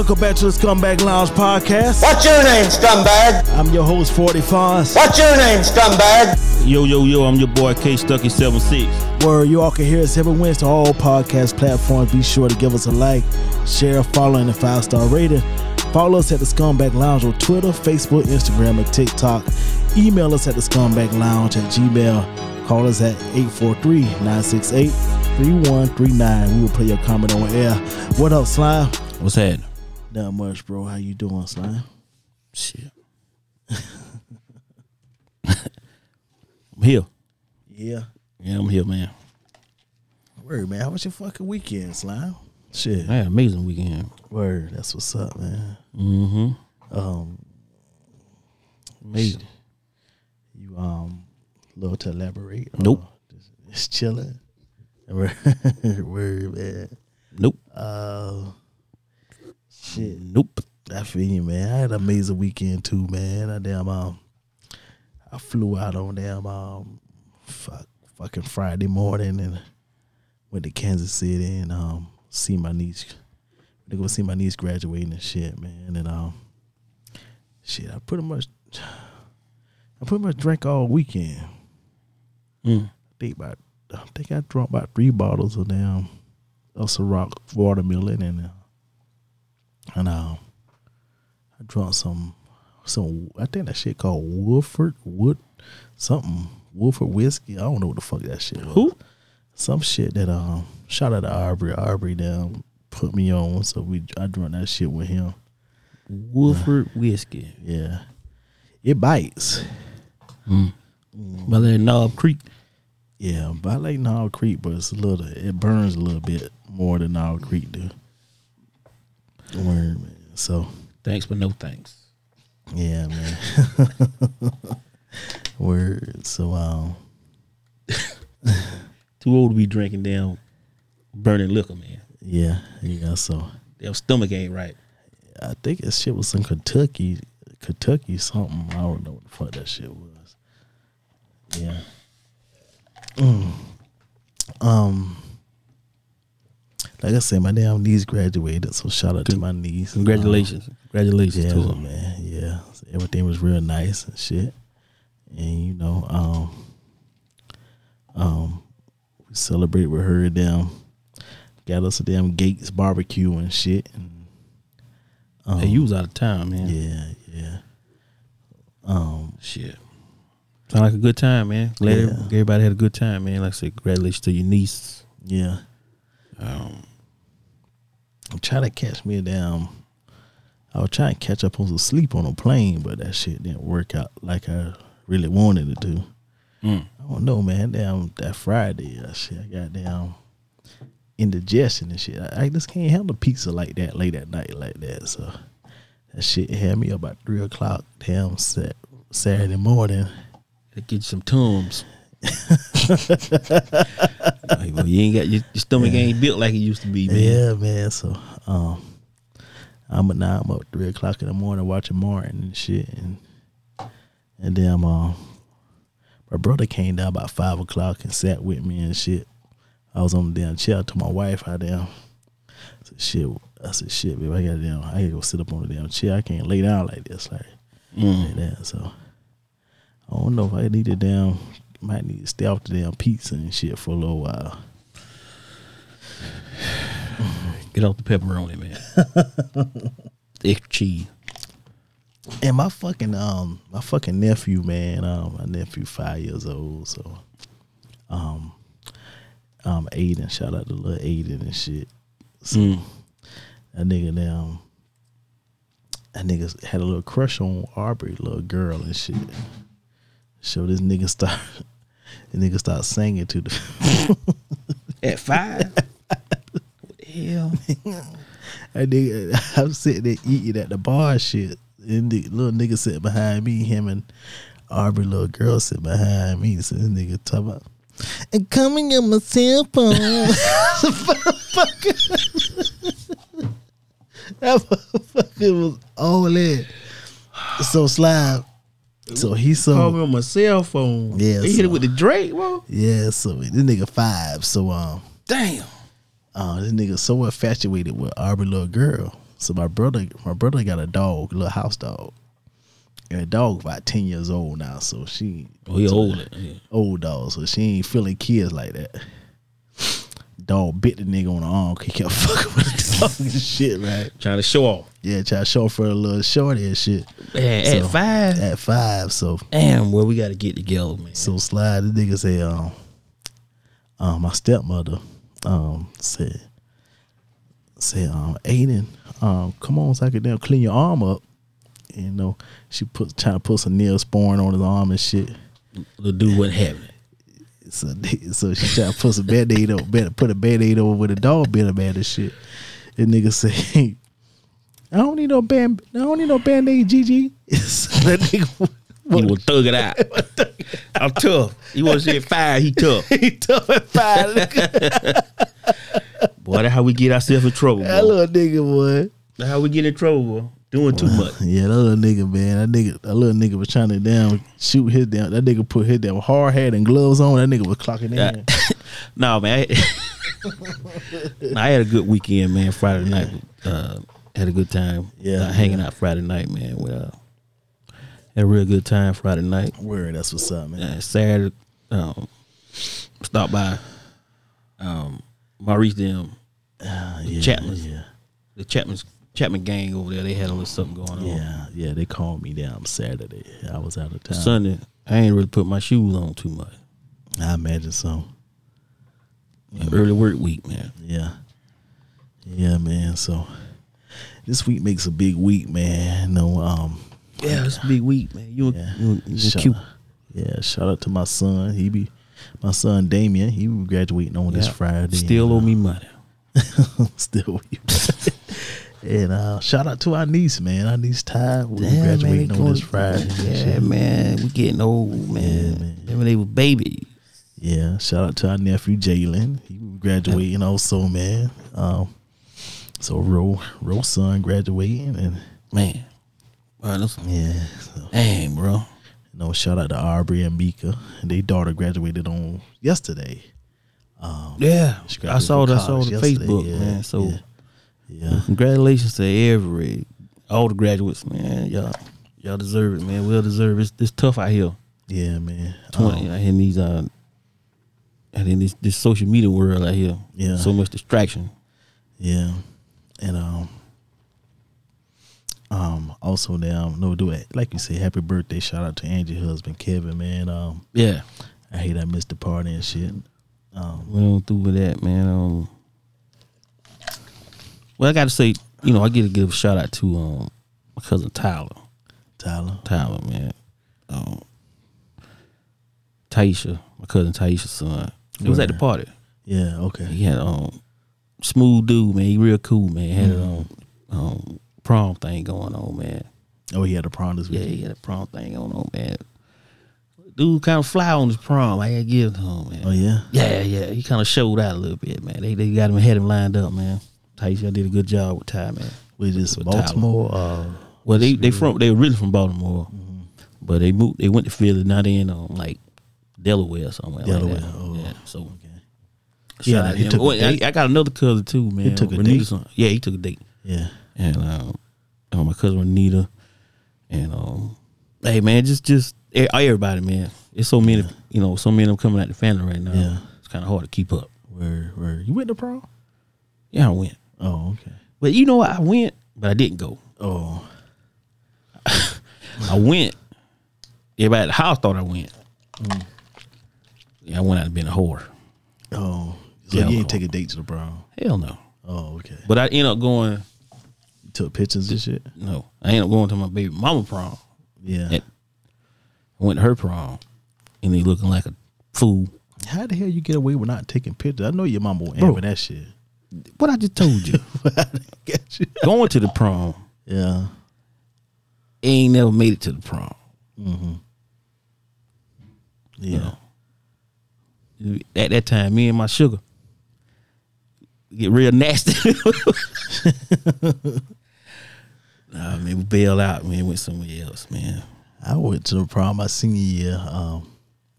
Yo, welcome back to the Scumbag Lounge podcast. What's your name, scumbag? I'm your host, 40 Fonz. What's your name, scumbag? Yo, yo, yo, I'm your boy K Stuckey 76. Where you all can hear us every Wednesday on all podcast platforms. Be sure to give us a like, share, follow, and a five star rating. Follow us at the Scumbag Lounge on Twitter, Facebook, Instagram, and TikTok. Email us at the Scumbag Lounge at Gmail. Call us at 843 968 3139. We will play your comment on air. What up, Slime? What's that? Not much, bro. How you doing, Slime? Shit. I'm here. Yeah. Yeah, I'm here, man. Word, man. How was your fucking weekend, Slime? Shit. I had an amazing weekend. Word. That's what's up, man. Mm-hmm. Um, Amazing. you um, little to elaborate? Nope. Just, just chilling. Word, man. Nope. Uh, shit. Nope. I feel you, man. I had an amazing weekend too, man. I damn um, I flew out on damn um, fuck, fucking Friday morning and went to Kansas City and um, see my niece. To go see my niece graduating and shit, man. And um, shit, I pretty much, I pretty much drank all weekend. Mm. I think about, I think I drank about three bottles of damn, of Ciroc watermelon and. Uh, and um, I drunk some some I think that shit called Woodford Wood something Woodford whiskey. I don't know what the fuck that shit was. Who? Some shit that um shout out to Aubrey. Aubrey down put me on, so we I drank that shit with him. Wolford Whiskey. Yeah, it bites. By that Knob Creek. Yeah, I like Nile Creek, but it's a little it burns a little bit more than Knob Creek do. Word, man. So Thanks, but no thanks. Yeah, man. Word. So um Too old to be drinking damn burning liquor, man. yeah, yeah, so Their stomach ain't right. I think that shit was in Kentucky Kentucky something. I don't know what the fuck that shit was. Yeah. Mm. Um like I said, my damn niece graduated, so shout out to my niece. Congratulations. Congratulations Yeah, to them. man. Yeah, So everything was real nice and shit. And you know, um, um, we celebrated with her. Damn, got us a damn Gates barbecue and shit. And um, Hey, you was out of town, man. yeah, yeah. Um, Shit. Sound like a good time, man. Glad Yeah. everybody had a good time, man. Like I said, congratulations to your niece. yeah. Um, I'm trying to catch me a damn. I was trying to catch up on some sleep on a plane, but that shit didn't work out like I really wanted it to. mm. I don't know, man. Damn, that Friday, that shit, I got damn indigestion and shit. I, I just can't handle pizza like that late at night like that. So that shit had me up about three o'clock. Damn, sat, Saturday morning. Gotta get you some tums. Like, well, you ain't got your, your stomach ain't built like it used to be, man. Yeah, man. So um, I'm now I'm up three o'clock in the morning watching Martin and shit, and and then um, my brother came down about five o'clock and sat with me and shit. I was on the damn chair. to my wife, I damn. I said, shit. I said, shit, babe. I got damn. I gotta go sit up on the damn chair. I can't lay down like this, like, like that. So I don't know if I need to damn. Might need to stay off the damn pizza and shit for a little while. Get off the pepperoni, man. Extra cheese. And my fucking um my fucking nephew, man, um my nephew five years old, so um um Aiden, shout out to little Aiden and shit. So Mm. that nigga now that nigga had a little crush on Aubrey, little girl and shit. So this nigga start the nigga start singing to the At five? what the hell? that nigga I'm sitting there eating at the bar shit. And the little nigga sitting behind me, him and Aubrey little girl sitting behind me. So this nigga talk about and coming on my cell phone. that motherfucker was all in. So slime. So he Call so me on my cell phone. Yeah, They hit it with the Drake, bro. yeah, so this nigga five. So um Damn. uh this nigga so infatuated with Aubrey little girl. so my brother, my brother got a dog, a little house dog. And the dog about ten years old now, so she Oh, he older. Yeah. old dog, so she ain't feeling kids like that. Dog bit the nigga on the arm. He kept fucking with the shit, right? Trying to show off. Yeah, try to show off for a little shorty and shit. Man, So, at five. At five, so Damn, well, we got to get together, man. so slide. The nigga say, um, um, my stepmother, um, said, said, um, Aiden, um, come on, so I can damn clean your arm up. And, you know, she put trying to put some Neosporin on his arm and shit. The dude wasn't having it. So, so she tried to put some band aid over, better put a band aid over with a dog bit at and shit. And nigga say, I don't need no band, I don't need no band aid, GG. so that nigga, He will thug it out. I'm tough. You want to say fire? He tough. he tough at five. Nigga. Boy, that's how we get ourselves in trouble. Boy. That little nigga, boy. That's how we get in trouble. Boy. Doing too much. Yeah, that little nigga, man. That nigga, that little nigga was trying to damn shoot his damn. That nigga put his damn hard hat and gloves on. That nigga was clocking in. no, man. I, I had a good weekend, man. Friday night, uh, had a good time. Yeah, uh, hanging out Friday night, man. With, uh, had a real good time Friday night. Word, that's what's up, man. Uh, Saturday, um, stopped by um, Maurice them, Uh, yeah, Chapman's. Yeah, the Chapman's Chapman gang over there. They had a little something going on. yeah, yeah. They called me down Saturday. I was out of town. Sunday, I ain't really put my shoes on too much. I imagine so. Early work week, man. Yeah, yeah, man. So this week makes a big week, man. No, um, Yeah, it's a big week, man. You, yeah. you, you shout, cute. Yeah, shout out to my son. He be my son Damien. He be graduating on this Friday. Still owe me money. still you. And uh, shout out to our niece, man. Our niece Ty will Damn, man, graduating they on going- this Friday. Yeah, man, we getting old, man. Yeah, man. Remember they were babies. Yeah, shout out to our nephew Jalen. He will be graduating also, man. Um, so Ro Ro's son graduating, and Man, Wow, that's, yeah, so, dang, bro. you know, shout out to Aubrey and Mika. And their daughter graduated on yesterday. Um, Yeah, I saw that. I saw the yesterday, Facebook, yeah, man. So yeah. Yeah. congratulations to every all the graduates, man. Y'all, y'all deserve it, man. Well deserved. It's, it's tough out here. Yeah, man. Twenty Um, in these uh, and in this this social media world out here. Yeah. so much distraction. yeah, and um, um, also now no do it like you say. Happy birthday! Shout out to Angie husband Kevin, man. Um, Yeah, I hate I missed the party and shit. Um, went on through with that, man. Um, well, I got to say, you know, I get to give a shout out to um my cousin Tyler. Tyler. Tyler, man. Um, Taisha, my cousin Taisha's son. It was at the party. Yeah. Okay. He had um smooth dude, man. He real cool, man. He Had a um, um prom thing going on, man. Oh, he had a prom this Yeah, week. he had a prom thing going on, man. Dude kind of fly on his prom. I had to give it to him, man. Oh yeah. Yeah, yeah. He kind of showed out a little bit, man. They they got him had him lined up, man. Taisha did a good job with Ty, man. We just With. Baltimore. Uh, Well, they they from they were really from Baltimore, but they moved. They went to Philly. not in um, like Delaware or somewhere. Delaware, Like oh, yeah. So okay. Yeah, he took Well, I. I got another cousin too, man. He took a Renita's date? son. Yeah, he took a date, Yeah. and um, uh, my cousin Renita, and um, hey man, just just everybody, man. It's so many, you know, so many of them coming out the family right now. Yeah. it's kind of hard to keep up. Where where you went to prom? Yeah, I went, Oh okay. but you know what? I went, but I didn't go. Oh I went. Everybody at the house thought I went. Mm. Yeah, I went out and been a whore. oh. So Yeah, you ain't take a date to the prom? Hell no. Oh okay. But I ended up going. You took pictures and shit. No, I ended up going to my baby mama prom. Yeah. I went to her prom, and they looking like a fool. How the hell you get away with not taking pictures? I know your mama won't Bro. that shit. What I just told you, you. going to the prom, Yeah. ain't never made it to the prom. Yeah. At that time, me and my sugar get real nasty. nah, man, we bailed out, man. Went somewhere else, man. I went to the prom my senior year. Um,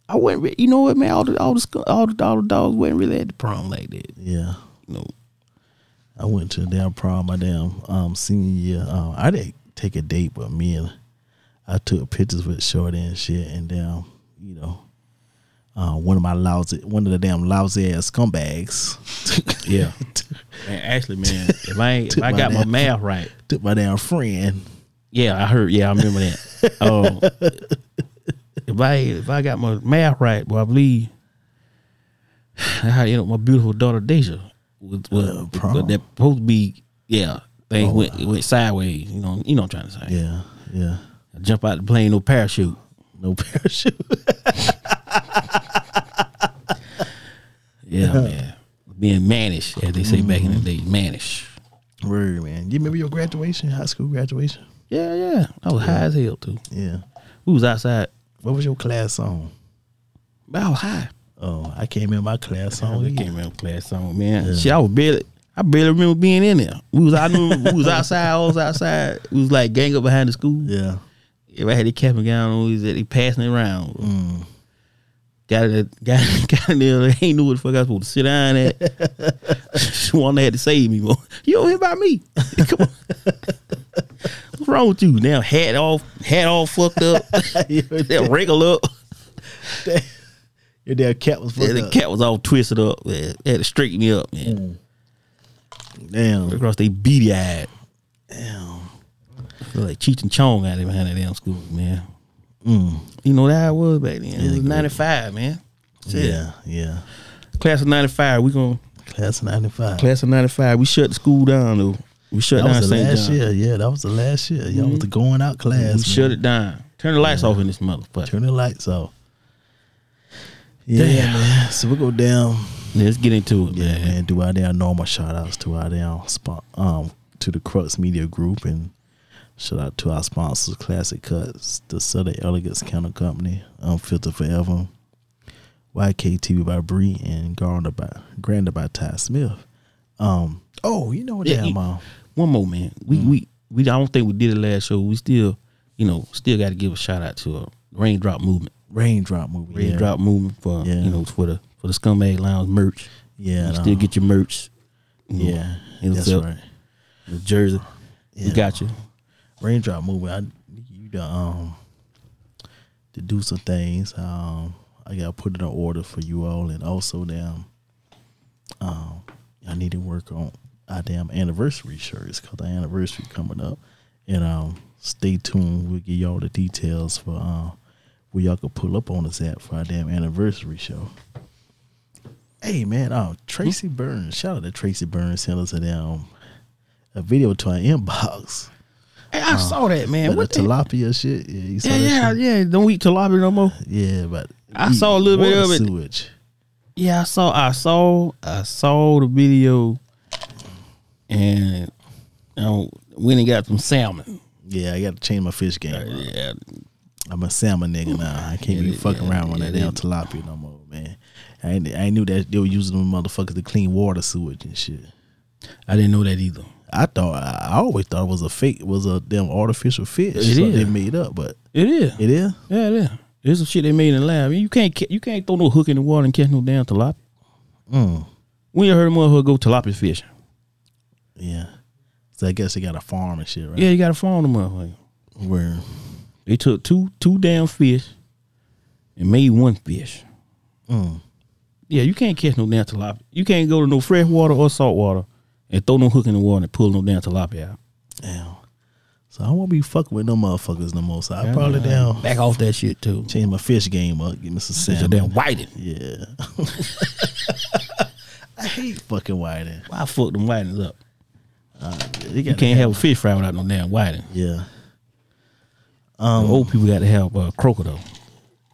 I wasn't. Re- you know what, man? All the all the all the all the dogs wasn't really at the prom like that. yeah. You know, I went to the damn prom my damn um senior year. Um, I didn't take a date, but me and I took pictures with Shorty and shit, and damn, you know, uh, one of my lousy, one of the damn lousy ass scumbags. Yeah. Man, actually, man, if I ain't, if I my got my damn- math right, took my damn friend. yeah, I heard. Yeah, I remember that. Um, if I if I got my math right, well, I believe that's how I ended up with my beautiful daughter Deja. Was, was, was that supposed to be yeah. Things Oh, went went sideways. You know, you know what I'm trying to say. Yeah, yeah. I jump out the plane, no parachute. No parachute. Yeah, man. Being mannish, as they say back in the Mm-hmm. day, mannish. Word, man. You remember your graduation, high school graduation? Yeah, yeah. I was high as hell too. Yeah. We was outside. What was your class I was high. Oh, I came in my class song. I can't remember class song, man. Shit, I was barely. I barely remember being in there. We was out. we was outside. I was outside. It was like gang up behind the school. Yeah. Everybody had their cap and gown on. We was at they passing it around. Mm. Got it. Got got in there. They ain't knew what the fuck I was supposed to sit down at. She one had to save me. More. You don't hear about me? Come on. What's wrong with you? Now hat off, hat all fucked up. that wrinkle up. Your damn cat was Yeah, the up. cat was all twisted up. Man. They had to straighten me up, man. Damn. Across they beady eyed. Damn. Look like Cheech and Chong out there behind that damn school, man. Mm. You know that I was back then. it was good. 95, man. Shit. Yeah, yeah. Class of 95, we going Class of 95. class of 95, we shut the school down though. We shut that down was the St. last John. year. Yeah, that was the last year. Y'all was the going out class. We man. shut it down. Turn the lights off in this motherfucker. Turn the lights off. Yeah, Damn. man. So we'll go down. Let's get into it, Yeah, man. man. Do our damn normal shout outs to our damn spot um to the Crux Media Group and shout out to our sponsors, Classic Cuts, the Southern Elegance Counter Company, Unfiltered Forever, YKTV by Bree, and Garner by Grander by Ty Smith. Um oh, you know what Yeah, damn you- uh, One more, man. We we we I don't think we did it last show. We still, you know, still got to give a shout out to a raindrop movement. Raindrop movie. yeah. Raindrop movement for Yeah. you know for the for the scumbag lounge merch. Yeah, You no. still get your merch. you know, Yeah, that's right. the jersey. We got you. Raindrop movie. I need you to um to do some things. Um, I got to put it in order for you all, and also damn, um, I need to work on our damn anniversary shirts because the anniversary coming up, and um, stay tuned. We'll give y'all the details for uh, where y'all could pull up on us at for our damn anniversary show. Hey man, uh, Tracy Burns. Shout out to Tracy Burns. Sent us a damn a video to our inbox. Hey, I saw that man. What the tilapia shit? Yeah, you saw Yeah, that yeah, yeah. Don't eat tilapia no more. Yeah, but I saw a little bit of it. Sewage. Yeah, I saw, I saw, I saw the video, and you know, went and got some salmon. Yeah, I got to change my fish game. up. Yeah, I'm a salmon nigga now. I can't be Yeah, fucking yeah, around with yeah, that damn tilapia no more, man. I ain't, I ain't knew that they were using them motherfuckers to clean water sewage and shit. I didn't know that either. I thought I I always thought it was a fake, it was a damn artificial fish. It is. they made up, but It is. it is. Yeah, it is. There's some shit they made in the lab. You can't you can't throw no hook in the water and catch no damn tilapia. Mm. When you heard a motherfucker go tilapia fishing? Yeah. So I guess they got a farm and shit, right? Yeah, you got to farm the motherfucker. Where They took two two damn fish and made one fish. mm. Yeah, you can't catch no damn tilapia. You can't go to no fresh water or salt water and throw no hook in the water and pull no damn tilapia out. Damn. So I won't be fucking with no motherfuckers no more. So I probably down Back off that shit too. change my fish game up, give me some salmon. damn whiting. Yeah. I hate fucking whiting. Why fuck them whitings up? They You can't have a fish fry without no damn whiting. Yeah. Um, old people got to have uh, croaker though.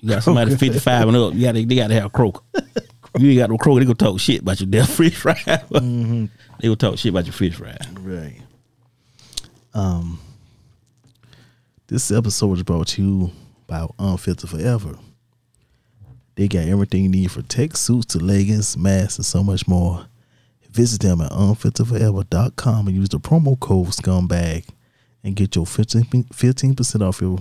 You got somebody fifty five and up. You got they got to have croaker. you ain't got no croaker. They gonna talk shit about your damn fish fry. Mm-hmm. They gonna talk shit about your fish fry. Right. Um. This episode is brought to you by Unfiltered Forever. They got everything you need for tech suits to leggings, masks, and so much more. Visit them at unfilteredforever.com and use the promo code scumbag and get your 15 percent off your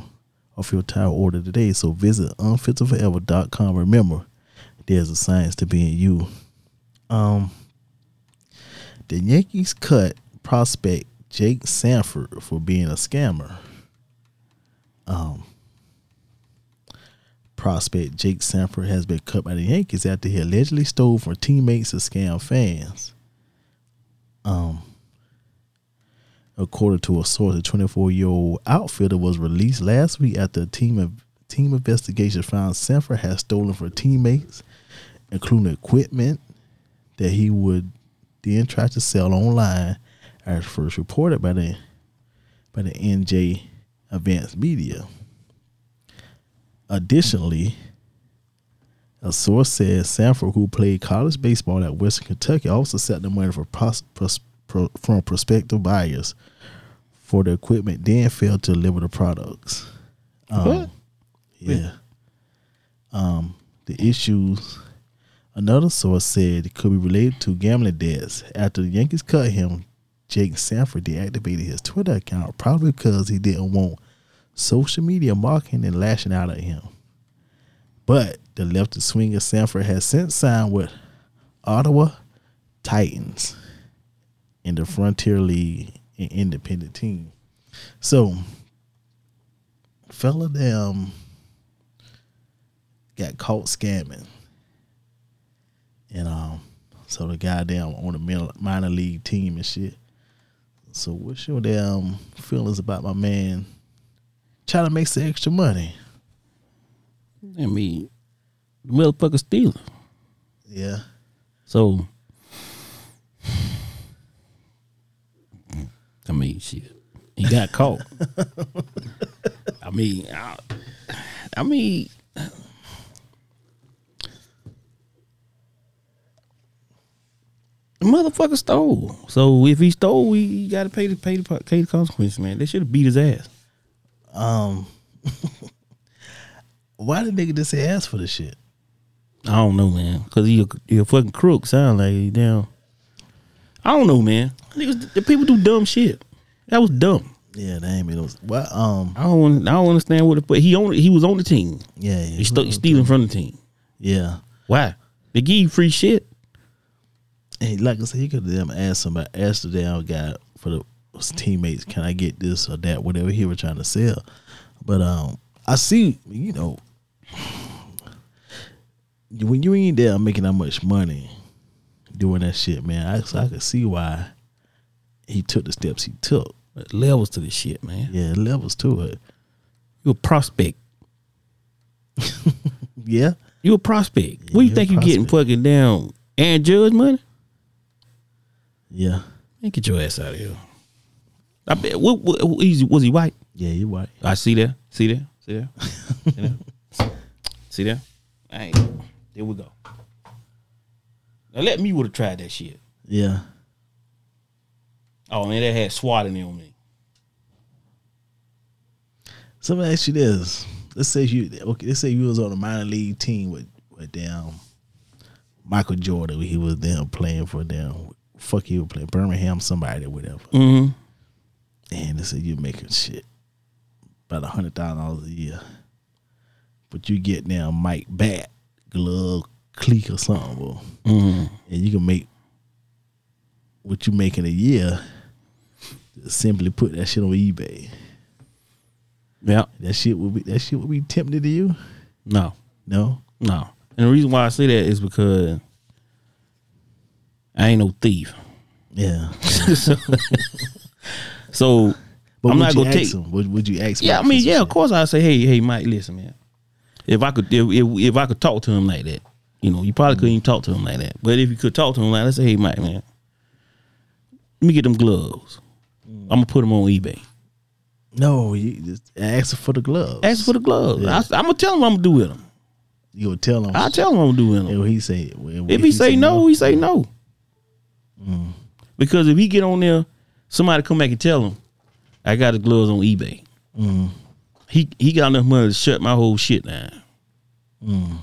off your entire order today. So visit unfilteredforever.com. Remember, there's a science to being you. Um the Yankees cut prospect Jake Sanford for being a scammer. Um, prospect Jake Sanford has been cut by the Yankees after he allegedly stole from teammates to scam fans. Um, according to a source, the 24 year old outfielder was released last week after a team of team investigation found Sanford had stolen from teammates, including equipment that he would then try to sell online, as first reported by the by the NJ Advanced Media. Additionally, a source says Sanford, who played college baseball at Western Kentucky, also set the money for pros, pros, pro, from prospective buyers for the equipment, then failed to deliver the products. Um, What? Yeah. Um, the issues. Another source said it could be related to gambling debts. After the Yankees cut him, Jake Sanford deactivated his Twitter account, probably because he didn't want social media mocking and lashing out at him. But the lefty swinger Sanford has since signed with Ottawa Titans in the Frontier League, an independent team. So, fella them got caught scamming. And um, so the guy down on the minor, minor league team and shit. So what's your damn feelings about my man trying to make some extra money? I mean, the motherfucker stealing. Yeah. So, I mean, shit, he got caught. I mean, I, I mean, the motherfucker stole. So if he stole, we got to pay the pay the pay the consequences, man. They should have beat his ass. Um why the nigga just say ask for the shit? I don't know, man, because he a, he a fucking crook. Sound like he down. I don't know, man. Niggas, the people do dumb shit. That was dumb. Yeah, that ain't me. Those, what? Um. I don't. want- I don't understand what. It, but he on. He was on the team. Yeah. yeah. He st- stealing from the team. Yeah. Why? They give you free shit. And like I said, he could have damn asked somebody, asked the damn guy for the teammates, can I get this or that, whatever he was trying to sell. But um, I see, you know, when you ain't there making that much money doing that shit, man, I so I could see why he took the steps he took. Levels to this shit, man. Yeah, levels to it. You a prospect. Yeah, You a prospect. Yeah, what you you think you getting fucking down? And Judge money? yeah, Man, get your ass out of here. I bet. What, what, what- was he white? yeah. you white. I see there. See there. See there. See there. see there. Hey, there we go. Now let me would have tried that shit. Yeah, Oh man, they had SWAT in on me. So let me ask you this: Let's say you okay. Let's say you was on a minor league team with with damn Michael Jordan. He was damn playing for them. Fuck, he was playing Birmingham, somebody or whatever. Mm-hmm. And they say you're making shit about a hundred thousand dollars a year, but you get now Mike Bat, glove, clique or something, well, Mm-hmm. and you can make what you make in a year. Simply put that shit on eBay. Yeah. That shit would be that shit would be tempting to you. No. No, No. And the reason why I say that is because I ain't no thief. yeah. So But I'm would not you gonna ask take. him? Would, would you ask? Me? Yeah, I mean, yeah, of course I say, hey, hey, Mike, listen, man. If I could, if, if, if I could talk to him like that, you know, you probably couldn't even talk to him like that. But if you could talk to him like, that, say, hey, Mike, man, let me get them gloves. I'm gonna put them on eBay. No, you just ask him for the gloves. Ask for the gloves. Yeah. I, am gonna tell him what I'm gonna do with them. You'll tell him. I'll tell him what I'm gonna do with them. What he say? what If he say no, he say no. Mm. Because if he get on there, somebody come back and tell him, I got the gloves on eBay. Mm. He he got enough money to shut my whole shit down. Mm.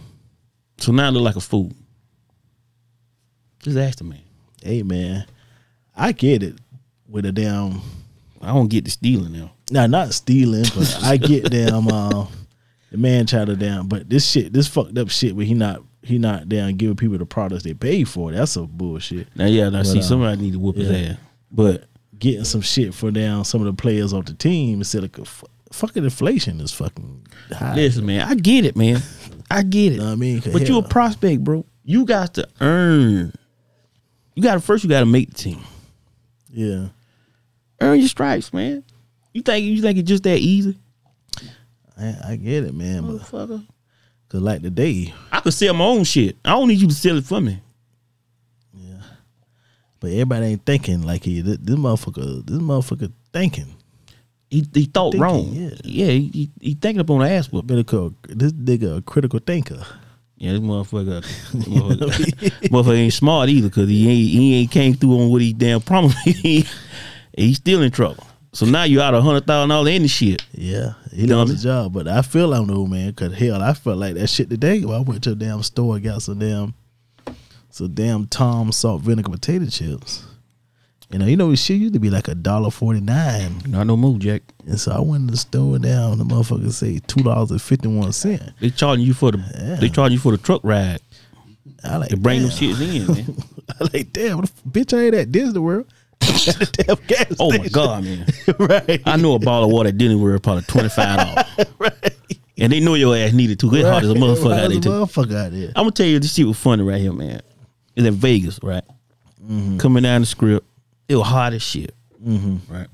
So now I look like a fool. Just ask the man. Hey man, I get it with a damn. I don't get the stealing now. Now not stealing, but I get damn. Uh, the man tried to damn, but this shit, this fucked up shit where he not he not down giving people the products they pay for. That's a bullshit. Now, yeah, now see, uh, somebody need to whoop his yeah. ass. But Getting some shit for down some of the players off the team instead of f- fucking inflation is fucking high. listen, man, I get it, man. I get it. Know what I mean? But you a prospect, bro. You got to earn. You got to first. You got to make the team. yeah. Earn your stripes, man. You think you think it's just that easy, I, I get it, man. Motherfucker? cause like today, I could sell my own shit. I don't need you to sell it for me. Yeah, but everybody ain't thinking like he. This, this motherfucker, this motherfucker thinking. He, he thought Thinking, wrong. yeah. Yeah, he, he, he thinking up on the ass whoop. Better call this nigga a critical thinker. Yeah, this motherfucker, motherfucker, motherfucker ain't smart either because he ain't he ain't came through on what he damn promised. he, he's still in trouble. So now you out a hundred thousand dollars in the shit. Yeah, he Dummy. lost his job, but I feel I'm the old man. Cause hell, I felt like that shit today. When I went to a damn store got some damn, some damn Tom salt vinegar potato chips. You know, you know, shit used to be like a dollar forty nine, Not no more, Jack. and so I went to the store down. The motherfucker say two dollars and fifty one cent. They charging you for the Yeah. they charging you for the truck ride I like to bring damn. them shits in, man. I like damn, what the bitch, I ain't at Disney World. The damn gas Oh my god, man! right, I know a bottle of water at Disney World probably twenty five dollars, right. and they know your ass needed to. It's hard as a motherfucker out there too. motherfucker out there. I'm gonna tell you this shit was funny right here, man. It's in Vegas, right? Mm-hmm. Coming down the script, it was hot as shit, Mm-hmm. right?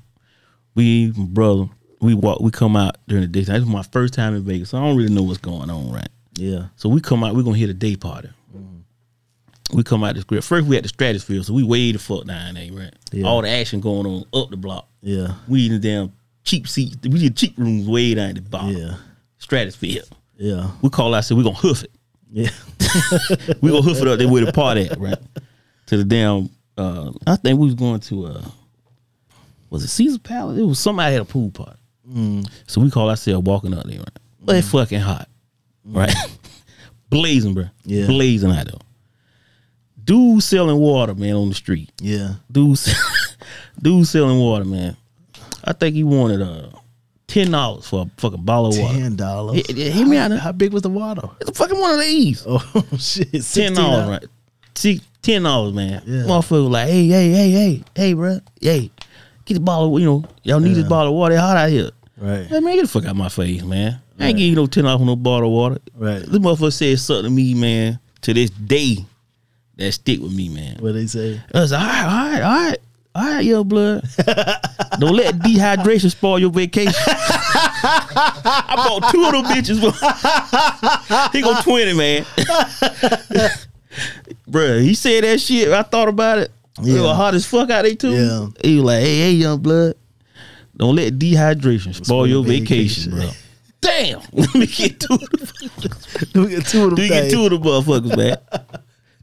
We, my brother, we walk, we come out during the day. This was my first time in Vegas, so I don't really know what's going on, right? Yeah, So we come out, we're gonna hit a day party. We come out the script. First, we at the stratosphere, so we way the fuck down there, right? Yeah. All the action going on up the block. yeah, We in the damn cheap seats. We in cheap rooms way down the bottom. yeah, Stratosphere. yeah, We call ourselves, we gonna hoof it. yeah. we gonna hoof it up there where the party at, right? To the damn uh I think we was going to uh was it Caesar Palace? It was somebody had a pool party. So we call ourselves walking up there, right? But it's fucking hot. Right? Blazing, bro. Yeah. Blazing out there. Dude selling water, man, on the street. Yeah. Dude, dude selling water, man. I think he wanted uh ten dollars for a fucking bottle of water. Ten dollars. Hear me out. How big was the water? It's a fucking one of these. Oh shit! ten dollars, right? See, ten dollars, man. Yeah. Motherfucker was like, hey, hey, hey, hey, hey, bro, hey, get the bottle. of- You know, y'all need this Yeah. bottle of water. It's hot out here. Right. Hey, man, get the fuck out my face, man. I Right. ain't giving you no ten dollars for no bottle of water. Right. This motherfucker said something to me, man. To this day, that stick with me, man. What they say? I was like, all right, all right, all right, all right, yo, blood. Don't let dehydration spoil your vacation. I bought two of them bitches. he go 20, man. Bruh, he said that shit. I thought about it. Yeah. was hot as fuck out there, too. Yeah. He was like, hey, hey, young blood. Don't let dehydration spoil your vacation, vacation. bro. Damn. Let me get two of them. Do we get two of them? Do you get two of the motherfuckers, man?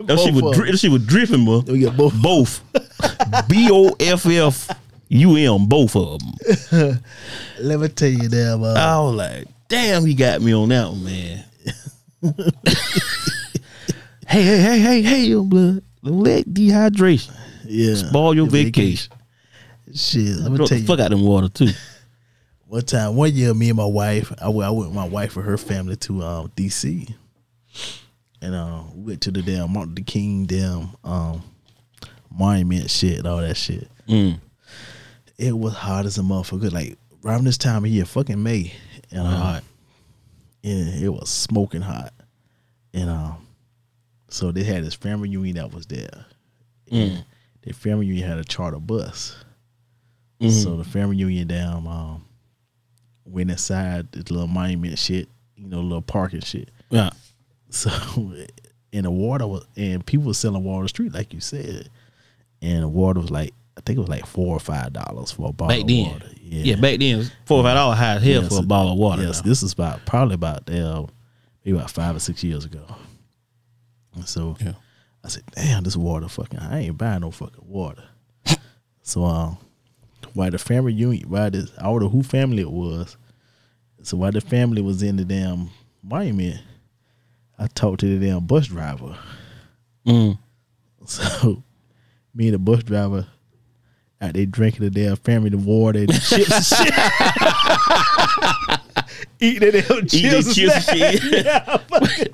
That shit was dri- that shit was dripping, bro. We get both. Both. B O F F U M, both of them. Let me tell you that. Uh, I was like, damn, he got me on that one, man. hey, hey, hey, hey, hey, young blood. Let dehydration yeah. spoil your vacation. Shit. Let me Throw tell the you. fuck out them water, too. One time, one year, me and my wife, I went, I went with my wife and her family to um, DC, and uh, we went to the damn Martin Luther King damn um, monument shit and all that shit. Mm. It was hot as a motherfucker. Like around this time of year, fucking May, and uh, Hot. and it was smoking hot, and um, so they had this family reunion that was there. And the family reunion had a charter bus. So the family reunion down um, went inside the little monument shit, you know, little parking shit. Yeah. So in the water was and people was selling water on the street, like you said. And the water was like I think it was like four or five dollars for a bottle Back of then. water. Yeah. back then, it was four or five dollars high as hell Yes, for a bottle of water. Yes, now. this is about probably about uh, maybe about five or six years ago. And so Yeah. I said, "Damn, this water fucking! I ain't buying no fucking water." so um, while the family reunion, while this, I don't know who family it was. So why the family was in the damn monument, I talked to the damn bus driver. Mm. So me and the bus driver out there drinking the damn family the water and the chips and shit. Eating the damn chips, Eat the chips and shit. Yeah, fucking-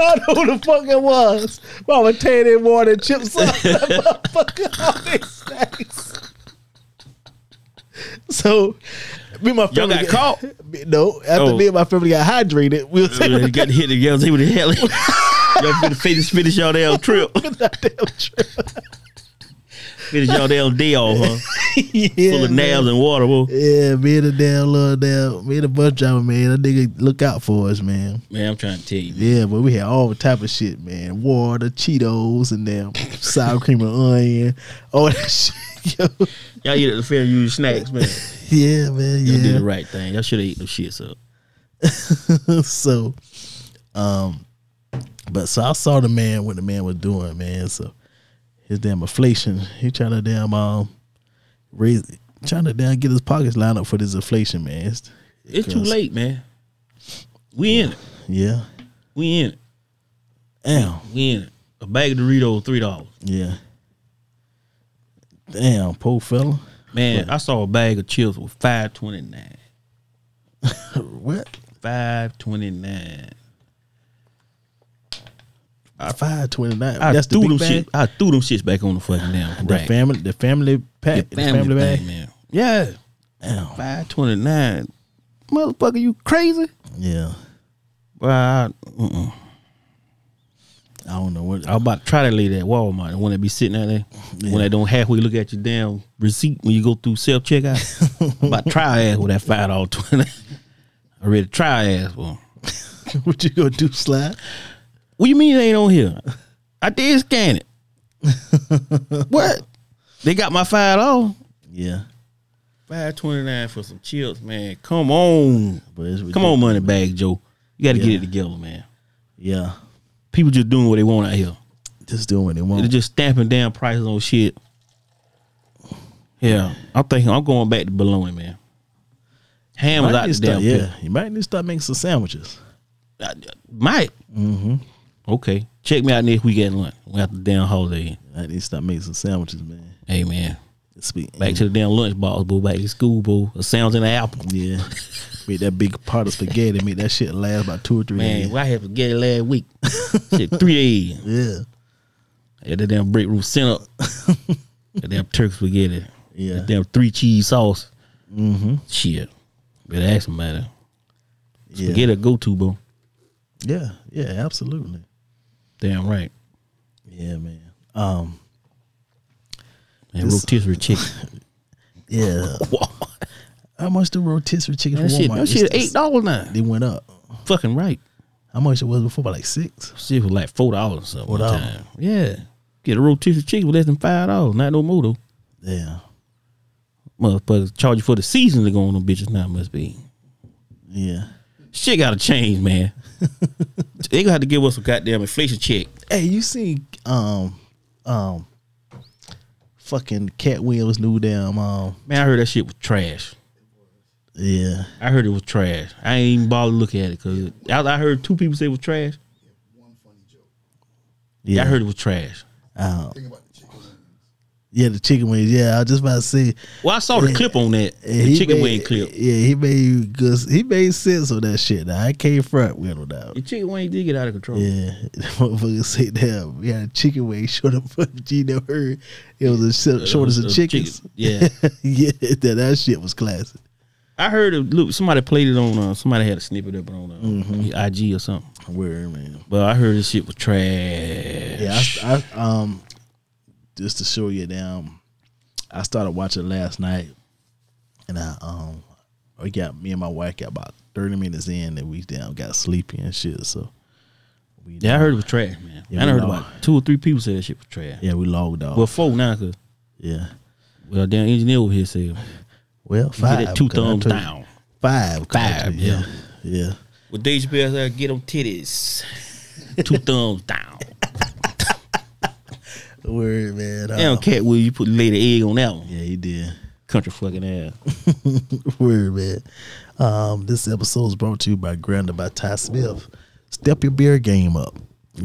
I don't know who the fuck it was. Mama tear that water and chips up. That motherfucker all these snacks. So, me and my Y'all family got caught? No, after Oh. me and my family got hydrated, we was You got hit the yells. See what the hell. Y'all finna finish, finish y'all damn trip. Finish y'all damn day off, huh? yeah, Full of man. nabs and water, boy. Yeah, me and the damn little damn, me and the bus driver, man. That nigga look out for us, man. Man, I'm trying to tell you. Yeah, but we had all the type of shit, man. Water, Cheetos, and damn sour cream and onion. All that shit. Yo. Y'all eat at the fair use snacks, man. Yeah, man. Y'all did the right thing. Y'all should have ate them shits up. so, um, but so I saw the man what the man was doing, man. So his damn inflation, he trying to damn um raise, trying to damn get his pockets lined up for this inflation, man. It's, It's too late, man. We in it. Yeah. We in it. Damn. We in it. A bag of Doritos, three dollars. Yeah. Damn, poor fella. Man, I saw a bag of chips with five twenty nine. What? Five twenty nine. Five twenty nine. I That's the threw big them bag. shit. I threw them shits back on the fucking damn The rack. family, the family pack, The the family, bag. man. Yeah, Damn. five twenty nine. Motherfucker, you crazy? Yeah. Well, I, uh-uh. I don't know what. I was about to try that lady at Walmart. The one that be sitting out there. When they don't halfway look at your damn receipt when you go through self checkout. I'm about to try ass with that five dollar twenty. I ready to try ass for. what you gonna do, slide? What you mean it ain't on here? I did scan it. what? They got my five dollars. Yeah. Five twenty nine for some chips, man. Come on, come on, money bag Joe. You got to get it together, man. Yeah. People just doing what they want out here. Just doing what they want. They're just stamping down prices on shit. Yeah, I'm thinking I'm going back to bologna, man. Ham was out the start- damn yeah, yeah. you might need to start making some sandwiches. Might. Mm-hmm. Okay, check me out next week at lunch. We got the damn holiday. I need to start making some sandwiches, man. Hey man, Speak back to the damn lunch box, boo. Back to school, boo. It sounds in the apple. yeah. make that big pot of spaghetti. Make that shit last about two or three Man, days. well, I had spaghetti last week. shit, three a.m. Yeah. Had that damn break room sent up. that damn turkey spaghetti. Yeah. That damn three cheese sauce. Mm-hmm. Shit. Better ask somebody. Yeah. Spaghetti go to, boo. Yeah. Yeah. Absolutely. Damn right. Yeah, man. Um. And This- rotisserie chicken. Yeah. How much the rotisserie chicken that from shit, Walmart? that shit It's- eight dollars now. They went up. Fucking right. How much it was before? About like six. Shit was like four dollars or something. one $4. time. Yeah. Get a rotisserie chicken with less than five dollars. Not no more though. Yeah. Motherfuckers charge you for the season to go on them bitches now must be. Yeah. Shit gotta change, man. they gonna have to give us a goddamn inflation check. Hey, you seen um um fucking Katt Williams new damn um Man, I heard that shit was trash. yeah I heard it was trash. I ain't even bother to look at it because I, I heard two people say it was trash. yeah I heard it was trash. um, yeah the chicken wings yeah I was just about to say Well, I saw the clip on that, the chicken made- wing clip. yeah he made good he made sense on that shit now I can't front with no doubt The chicken wing did get out of control. yeah the motherfucker say damn we had a chicken wing short up for Gino heard it was a short, short as a Uh, chickens chicken, yeah. yeah that, that shit was classic I heard it. Look, somebody played it on. Uh, somebody had a snippet up on uh, Mm-hmm. IG or something. Where man But I heard this shit was trash. Yeah, I, I um just to show you down, I started watching last night, and I um we got me and my wife got about thirty minutes in, and we down got sleepy and shit. So we yeah, I heard it was trash, man. Yeah, I we heard know. about two or three people said that shit was trash. yeah we logged off. Well, four now, cause yeah, well, damn engineer over here said well get five. that two thumbs down. Five, Five, yeah, yeah. With Dave Chappelle said, get them titties. two thumbs down. Word man. Damn, Uh, cat, will you put lay the egg on that one? yeah, he did. Country fucking ass. Word, man. Um, this episode is brought to you by Grander by Ty Smith. Step your beer game up.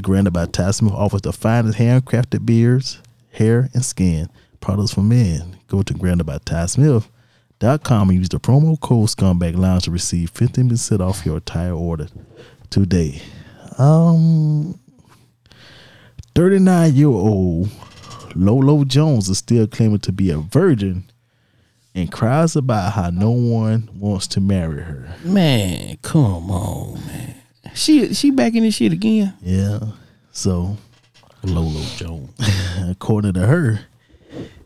Grander by Ty Smith offers the finest handcrafted beers, hair, and skin products for men. Go to Grander by Ty Smith.com and use the promo code Scumbag Lounge to receive 15% off your entire order today. Um, 39 year old Lolo Jones is still claiming to be a virgin and cries about how no one wants to marry her. Man, come on, man. She she back in this shit again. Yeah. So, Lolo Jones. according to her,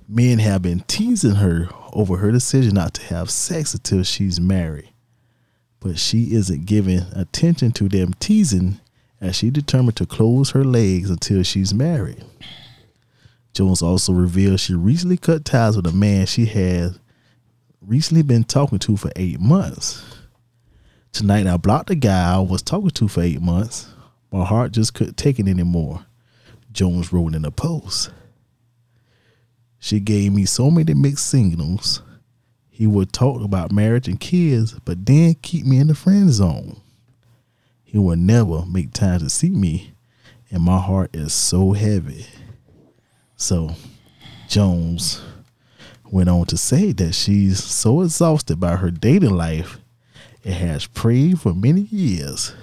men have been teasing her over her decision not to have sex until she's married. But she isn't giving attention to them teasing as she determined to close her legs until she's married. Jones also revealed she recently cut ties with a man she had recently been talking to for eight months. Tonight I blocked the guy I was talking to for eight months. My heart just couldn't take it anymore. Jones wrote in a post. She gave me so many mixed signals. He would talk about marriage and kids, but then keep me in the friend zone. He will never make time to see me, and my heart is so heavy. So, Jones went on to say that she's so exhausted by her dating life and has prayed for many years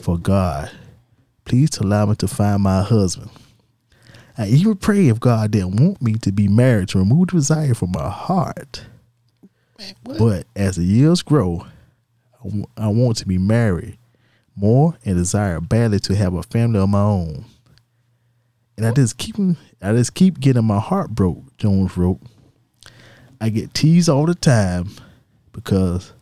for God, please allow me to find my husband. I even pray if God didn't want me to be married to remove the desire from my heart. But as the years grow, I w- I want to be married more and desire badly to have a family of my own. And I just keep I just keep getting my heart broke, Jones wrote. I get teased all the time because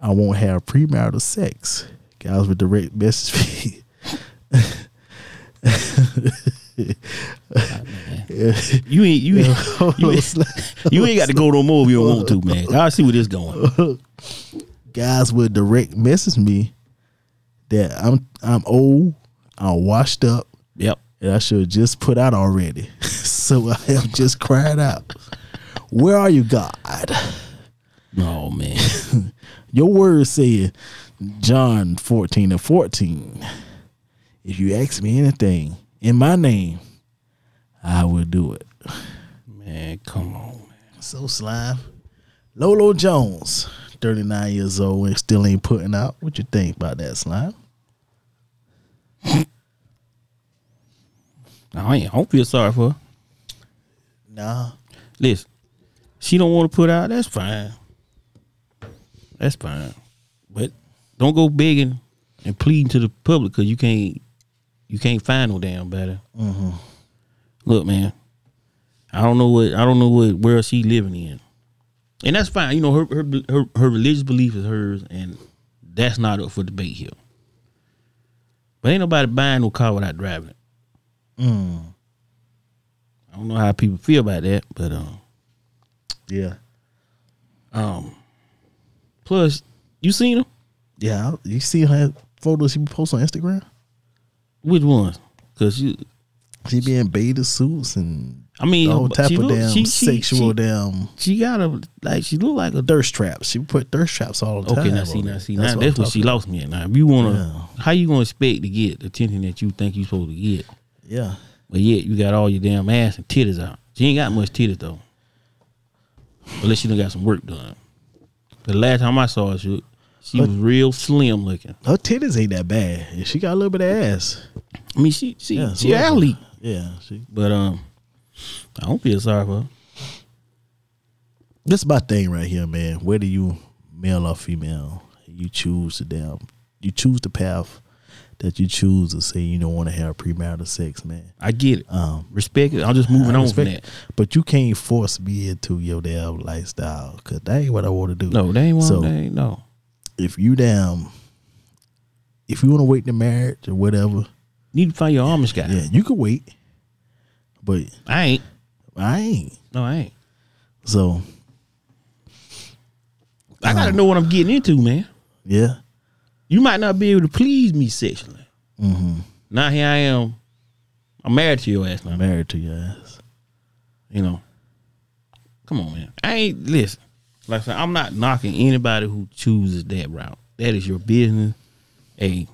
I won't have premarital sex. Guys with direct message feed. You ain't you ain't, you ain't, you ain't got to go no more if you don't want to, man. I see where this going. guys would direct message me that I'm I'm old, I'm washed up, Yep. and I should just put out already. so I have just cried out, Where are you, God? Oh man. Your word said, John 14 and 14. If you ask me anything in my name, I will do it. Man, come on. Man. So slime. Lolo Jones, 39 years old and still ain't putting out. What you think about that slime? I ain't I don't feel sorry for her. Nah. Listen, she don't want to put out. That's fine. That's fine. But don't go begging and pleading to the public because you can't you can't find no damn better. Mm-hmm. Look, man, I don't know what I don't know what world she living in, and that's fine. You know her her her, her religious belief is hers, and that's not up for debate here. But ain't nobody buying no car without driving it. I don't know how people feel about that, but um. Yeah. Um. Plus, you seen him? Yeah. You see her photos she posts on Instagram? Which ones? Cause you, She be in bathing suits and I mean, all type she of look- damn she- she- sexual she- damn She got a like she look like a. thirst trap. She put thirst traps all the time. Okay, now see, now her. see, now I'm that's what she lost me at. Now, if you wanna, Yeah. how you gonna expect to get the attention that you think you supposed to get. Yeah. but yet you got all your damn ass and titties out. She ain't got much titties though, unless she done got some work done. The last time I saw her, she, she was real slim looking. Her titties ain't that bad. She got a little bit of ass. I mean, she she Yeah, she athlete, Yeah. She but um, I don't feel sorry for her. This is my thing right here, man. Whether you male or female, you choose the damn you choose the path that you choose to say you don't want to have premarital sex, man. I get it. Um, Respect it. I'm just moving I on from that. But you can't force me into your damn lifestyle because that ain't what I want to do. No, they ain't one. So they ain't no. if you damn, if you want to wait to marriage or whatever, you Need to find your Amish guy. yeah, you can wait. But I ain't. I ain't. No, I ain't. So I gotta know what I'm getting into, man. yeah, You might not be able to please me sexually. mm-hmm. Now here I am. I'm married to your ass now. married to your ass. You know. Come on, man. I ain't listen. Like I said, I'm not knocking anybody who chooses that route. That is your business. Hey,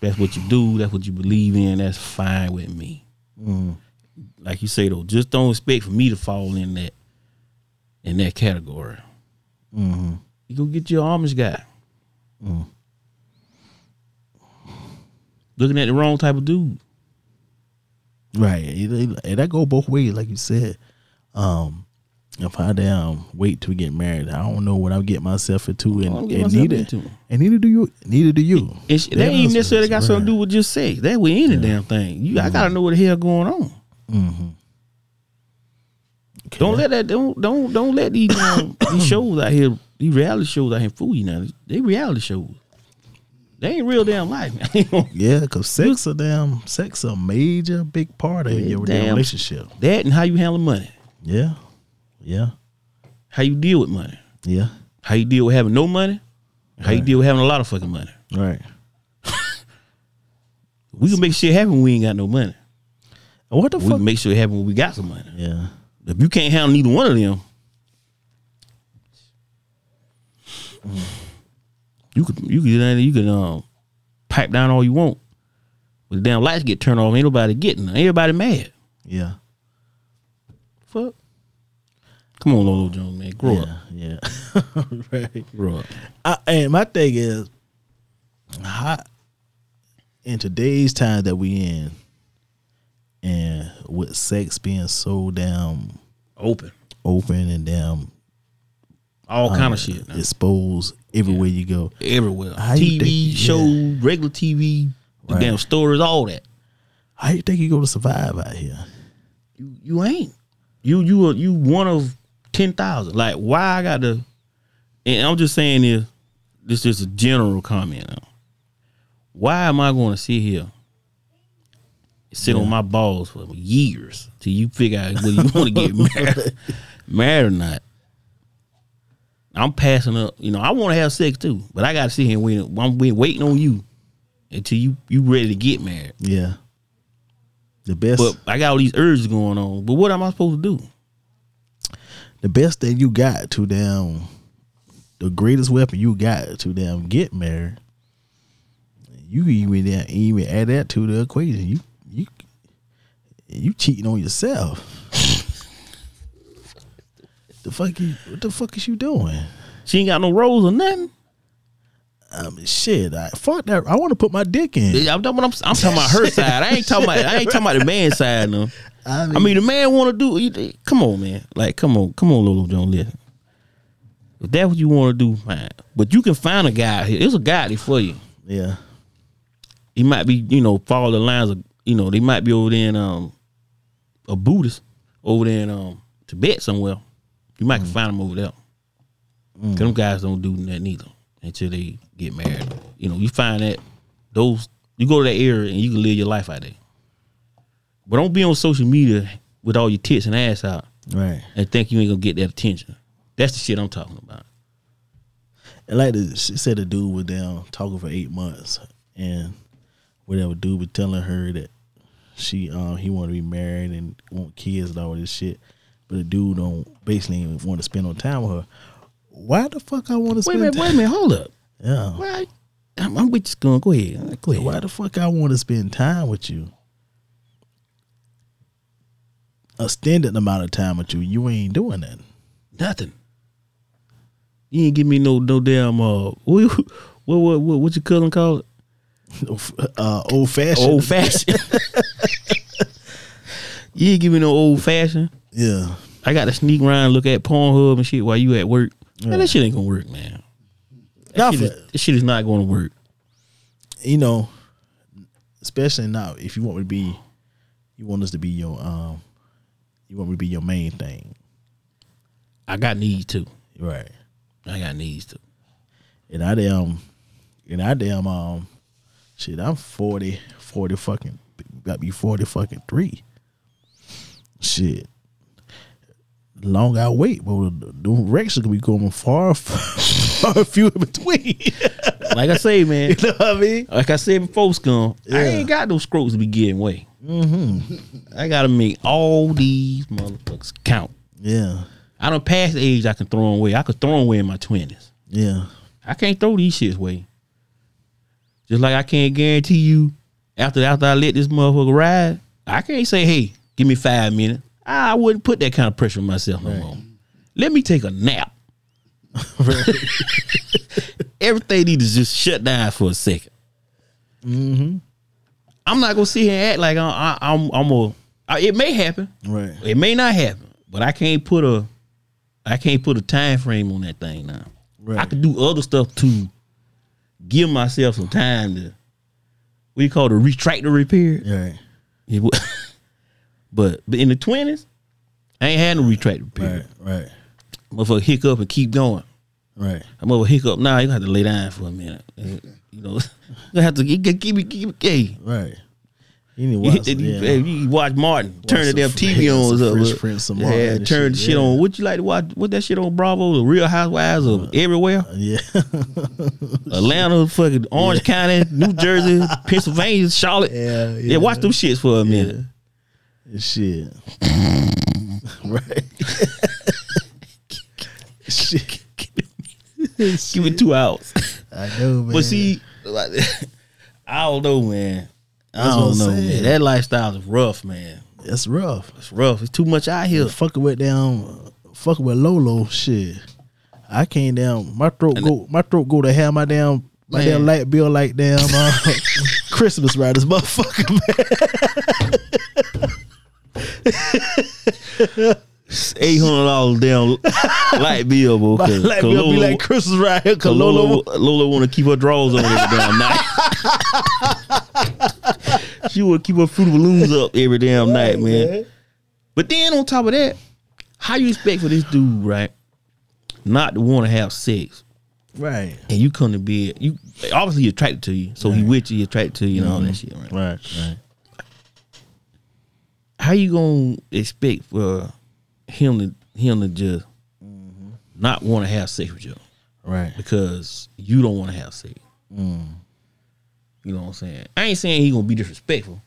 that's what you do. That's what you believe in. That's fine with me. Like you say though, just don't expect for me to fall in that in that category. Mm-hmm. You go get your Amish guy. looking at the wrong type of dude. Right. And that go both ways, like you said. Um, if I damn wait to get married, I don't know what I'm getting myself into, and, and neither, into. and neither do you. Neither do you. And sh- that ain't necessarily got husbands, something to do with just sex. That with any damn thing. You, I gotta know what the hell going on. Mm-hmm. Don't let that. Don't don't don't let these um, these shows out here, these reality shows out here fool you now. They reality shows. They ain't real damn life. Man. Yeah, because sex a damn sex a major big part of Yeah, your damn. relationship. that and how you handle money, Yeah, yeah, how you deal with money, yeah. how you deal with having no money, how you deal with having a lot of fucking money. Right. We can make shit happen we ain't got no money. What the We fuck? can make sure it happen when we got some money. yeah. If you can't handle neither one of them, you could you could you could um pipe down all you want. But the damn lights get turned off, ain't nobody getting. Ain't everybody mad. Yeah. Fuck. Come on, Lolo Jones, man, grow up, yeah. Yeah. right. grow up. I, and my thing is, how in today's time that we in, and with sex being so damn Open, open and damn all kind uh, of shit. now. exposed everywhere you go, everywhere. How you TV think- show, yeah. regular TV, the Right. damn stories, all that. how you think you gonna survive out here? You you ain't. You you are you one of ten thousand. Like why I got to and I'm just saying this this is a general comment now. Why am I gonna sit here sit on my balls for years till you figure out whether you want to get married married or not? I'm passing up, you know, I want to have sex too, but I gotta sit here and wait. I'm wait- waiting on you until you you ready to get married. Yeah. The best, But I got all these urges going on. But what am I supposed to do? the best thing you got to damn, the greatest weapon you got to damn get married. You can even even add that to the equation. You you cheating on yourself. the fuck you? What the fuck is you doing? She ain't got no rolls or nothing. I mean, shit. I fuck that. I want to put my dick in. I'm, I'm, I'm talking about her side. I ain't talking about. I ain't talking about the man side. No. I I mean, the man want to do. Come on, man. Like, come on, come on, Lolo Jones. Listen. If that's what you want to do, fine. But you can find a guy here. There's a guy there for you. yeah, He might be, you know, follow the lines of, you know, they might be over there in um a Buddhist over there in um Tibet somewhere. You might can find them over there. Cause them guys don't do that neither until they get married. You know, you find that those you go to that area and you can live your life out there. But don't be on social media with all your tits and ass out right. and think you ain't gonna get that attention. That's the shit I'm talking about. And like the, she said, the dude was down talking for eight months, and whatever dude was telling her that she um he wanted to be married and want kids and all this shit, but the dude don't basically want to spend no time with her. Why the fuck I want to Wait a spend? minute, wait a minute, hold up. Yeah. Why? I'm, I'm with you, Skunk. Go ahead. Go ahead. Why the fuck I want to spend time with you? Extended amount of time with you, you ain't doing that. Nothing. You ain't give me no no damn uh what what what what, what your cousin call it? Uh, old fashioned. Old fashioned. you ain't give me no old fashioned. Yeah. I got to sneak around and look at Pornhub and shit while you at work. Man, that shit ain't gonna work, man. That Not shit, for- is, that shit is not gonna work. you know, especially now, if you want me to be, you want us to be your, um, you want me to be your main thing, I got needs too. right? I got needs too. And I damn, and I damn, um, shit, I'm 40, 40 fucking, got be 40 fucking three. Shit. Long I wait, but the direction gonna be going far, far few in between. Like I say, man. you know what I mean? Like I said before, Scum, I ain't got no scrokes to be getting away. Mm-hmm. I gotta make all these motherfuckers count. Yeah, I don't pass the age I can throw them away. I could throw them away in my twenties. yeah, I can't throw these shits away. Just like I can't guarantee you after after I let this motherfucker ride, I can't say, hey, give me five minutes. I wouldn't put that kind of pressure on myself no more. Let me take a nap. Everything needs to just shut down for a 2nd Mm-hmm. I'm not gonna sit here and act like I, I, I'm I'm a. I, it may happen. Right. It may not happen, but I can't put a. I can't put a time frame on that thing now. Right. I could do other stuff to give myself some time to. You call it, a retractor repair? Right. It but but in the twenties, I ain't had no retractor repair. Right. Right. Motherfucker hiccup and keep going. Right. I'm over hiccup now. you gonna have to lay down for a minute. You know, you have to keep keep it keep. Hey, Right. You need to you, watch. you- yeah. hey, you watch Martin. turn the damn TV on. up, Fresh uh, Prince yeah, Martin and turn the shit, shit yeah. on. What you like to watch? What that shit on Bravo? The Real Housewives of everywhere. Yeah. Atlanta, fucking Orange County, New Jersey, Pennsylvania, Charlotte. Yeah, yeah. yeah. watch them shits for a minute. Shit. right. Shit. Give it two hours. I know, man. But see, like, I don't know, man. I That's don't know, saying. man. That lifestyle is rough, man. it's rough. It's rough. It's too much out here. Fucking with down, fucking with Lolo. Shit. I came down. My throat go. My throat go to have my damn. My Man. damn light bill like damn uh, Christmas riders, motherfucker, man. Eight hundred dollars down light bill, bro. Light bill be like Christmas ride here. Cause Lola, Lola want to keep her drawers on every damn night. she want to keep her fruit balloons up every damn night, man. But then on top of that, how you expect for this dude, right, not to want to have sex, right, and you come to bed, you obviously he attracted to you, so he with you, he attracted to you, and all that mm-hmm. shit, right? right, right. How you gonna expect for him to him to just not want to have sex with you? Right. because you don't want to have sex. Mm. You know what I'm saying? I ain't saying he gonna be disrespectful,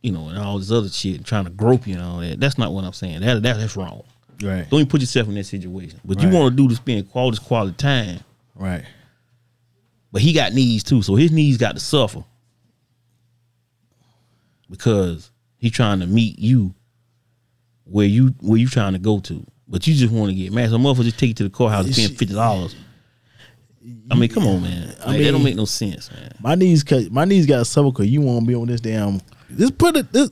you know, and all this other shit, trying to grope you and all that. That's not what I'm saying. That, that that's wrong. Right. Don't even put yourself in that situation. But you want to do to spend quality quality time. Right. But he got needs too, so his needs got to suffer because he trying to meet you where you where you trying to go to. But you just want to get mad. So motherfucker just take you to the courthouse and spend fifty dollars. I mean, come on, man. Like, that mean- don't make no sense, man. My knees cut. My knees got suffer because you won't be on this damn. Just put it. This,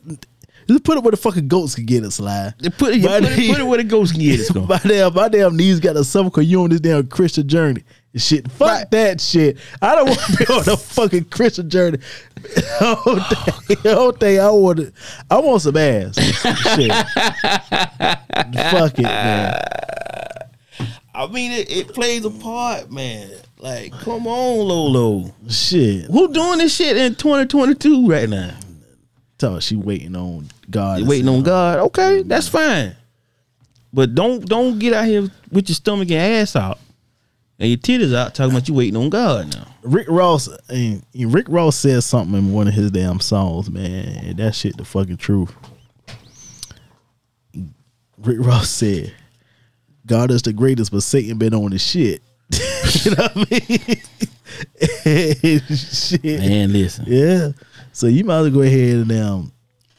just put it where the fucking goats can get it, slide. They Put it, put, it, put it where the goats can get it. My damn, my damn knees got a suffer because you on this damn Christian journey. Shit, fuck Right. that shit. I don't want to be on a fucking Christian journey. thing, whole thing. I want to, I want some ass. shit. fuck it, man. I mean, it, it plays a part, man. Like, come on, Lolo. Shit. Who doing this shit in 2022 right now? Tell her she waiting on God. You waiting on God? Okay, that's fine. But don't don't get out here with your stomach and ass out and your titties out talking about you waiting on God now. Rick Ross, and Rick Ross said something in one of his damn songs, man. And that shit the fucking truth. Rick Ross said, God is the greatest, but Satan been on the shit. you know what I mean? shit. Man, listen, Yeah. So you might as well go ahead and um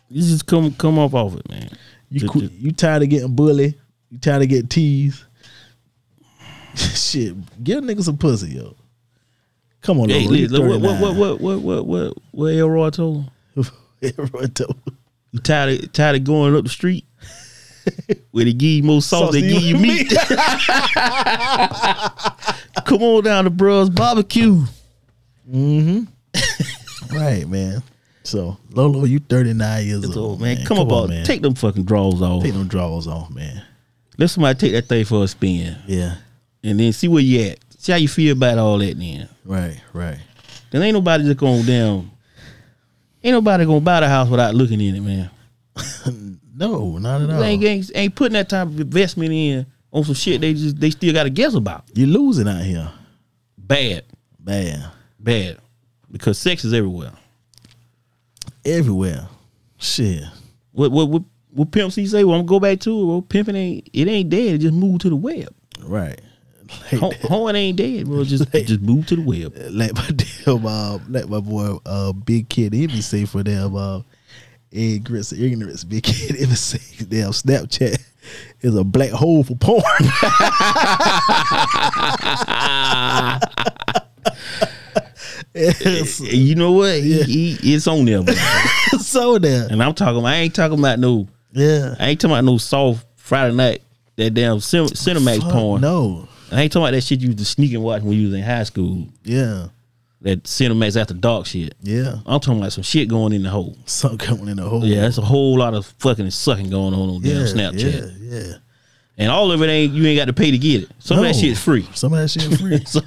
you just come come up off it, man. you just- you tired of getting bullied, you tired of getting teased. shit, give a nigga some pussy, yo. Come on, Hey, you listen, what what 39. what what what what what Elroy told him? Everyone told- him. You tired of tired of going up the street where they give you more sauce, Sauce they than give you meat. Come on down to Bruh's Barbecue. Mm-hmm. right, man. So Lolo, you 39 years old, old, man. Come, on, on, man. Take them fucking drawers off. Take them drawers off, man. Let somebody take that thing for a spin. Yeah. And then see where you at. See how you feel about all that then. Right, right. Then ain't nobody just going down. Ain't nobody gonna buy the house without looking in it, man. No, not at all. They ain't, ain't, ain't putting that type of investment in on some shit they just they still gotta guess about. You're losing out here. Bad. Bad. Bad. Because sex is everywhere. Everywhere. Shit. What what what, what pimp say? Well, I'm gonna go back to it. Well, pimping ain't it ain't dead. It just moved to the web. Right. Ho- ain't dead, bro. Just just moved to the web. Let my damn uh, like my boy uh big kid be say for them uh ignorance ignorance big kid be say damn Snapchat is a black hole for porn. you know what? He, he, it's on there, bro. so there. and I'm talking. I ain't talking about no. Yeah. I ain't talking about no soft Friday night. That damn Cin- Cinemax Fuck porn. No. I ain't talking about that shit you used to sneak and watch when you was in high school. Yeah. That Cinemax after dark shit. Yeah. I'm talking about some shit going in the hole. Something coming in the hole. Yeah, that's a whole lot of fucking sucking going on on yeah. damn Snapchat. Yeah. Yeah. And all of it ain't you ain't got to pay to get it. Some of that No. shit's free. Some of that shit free. So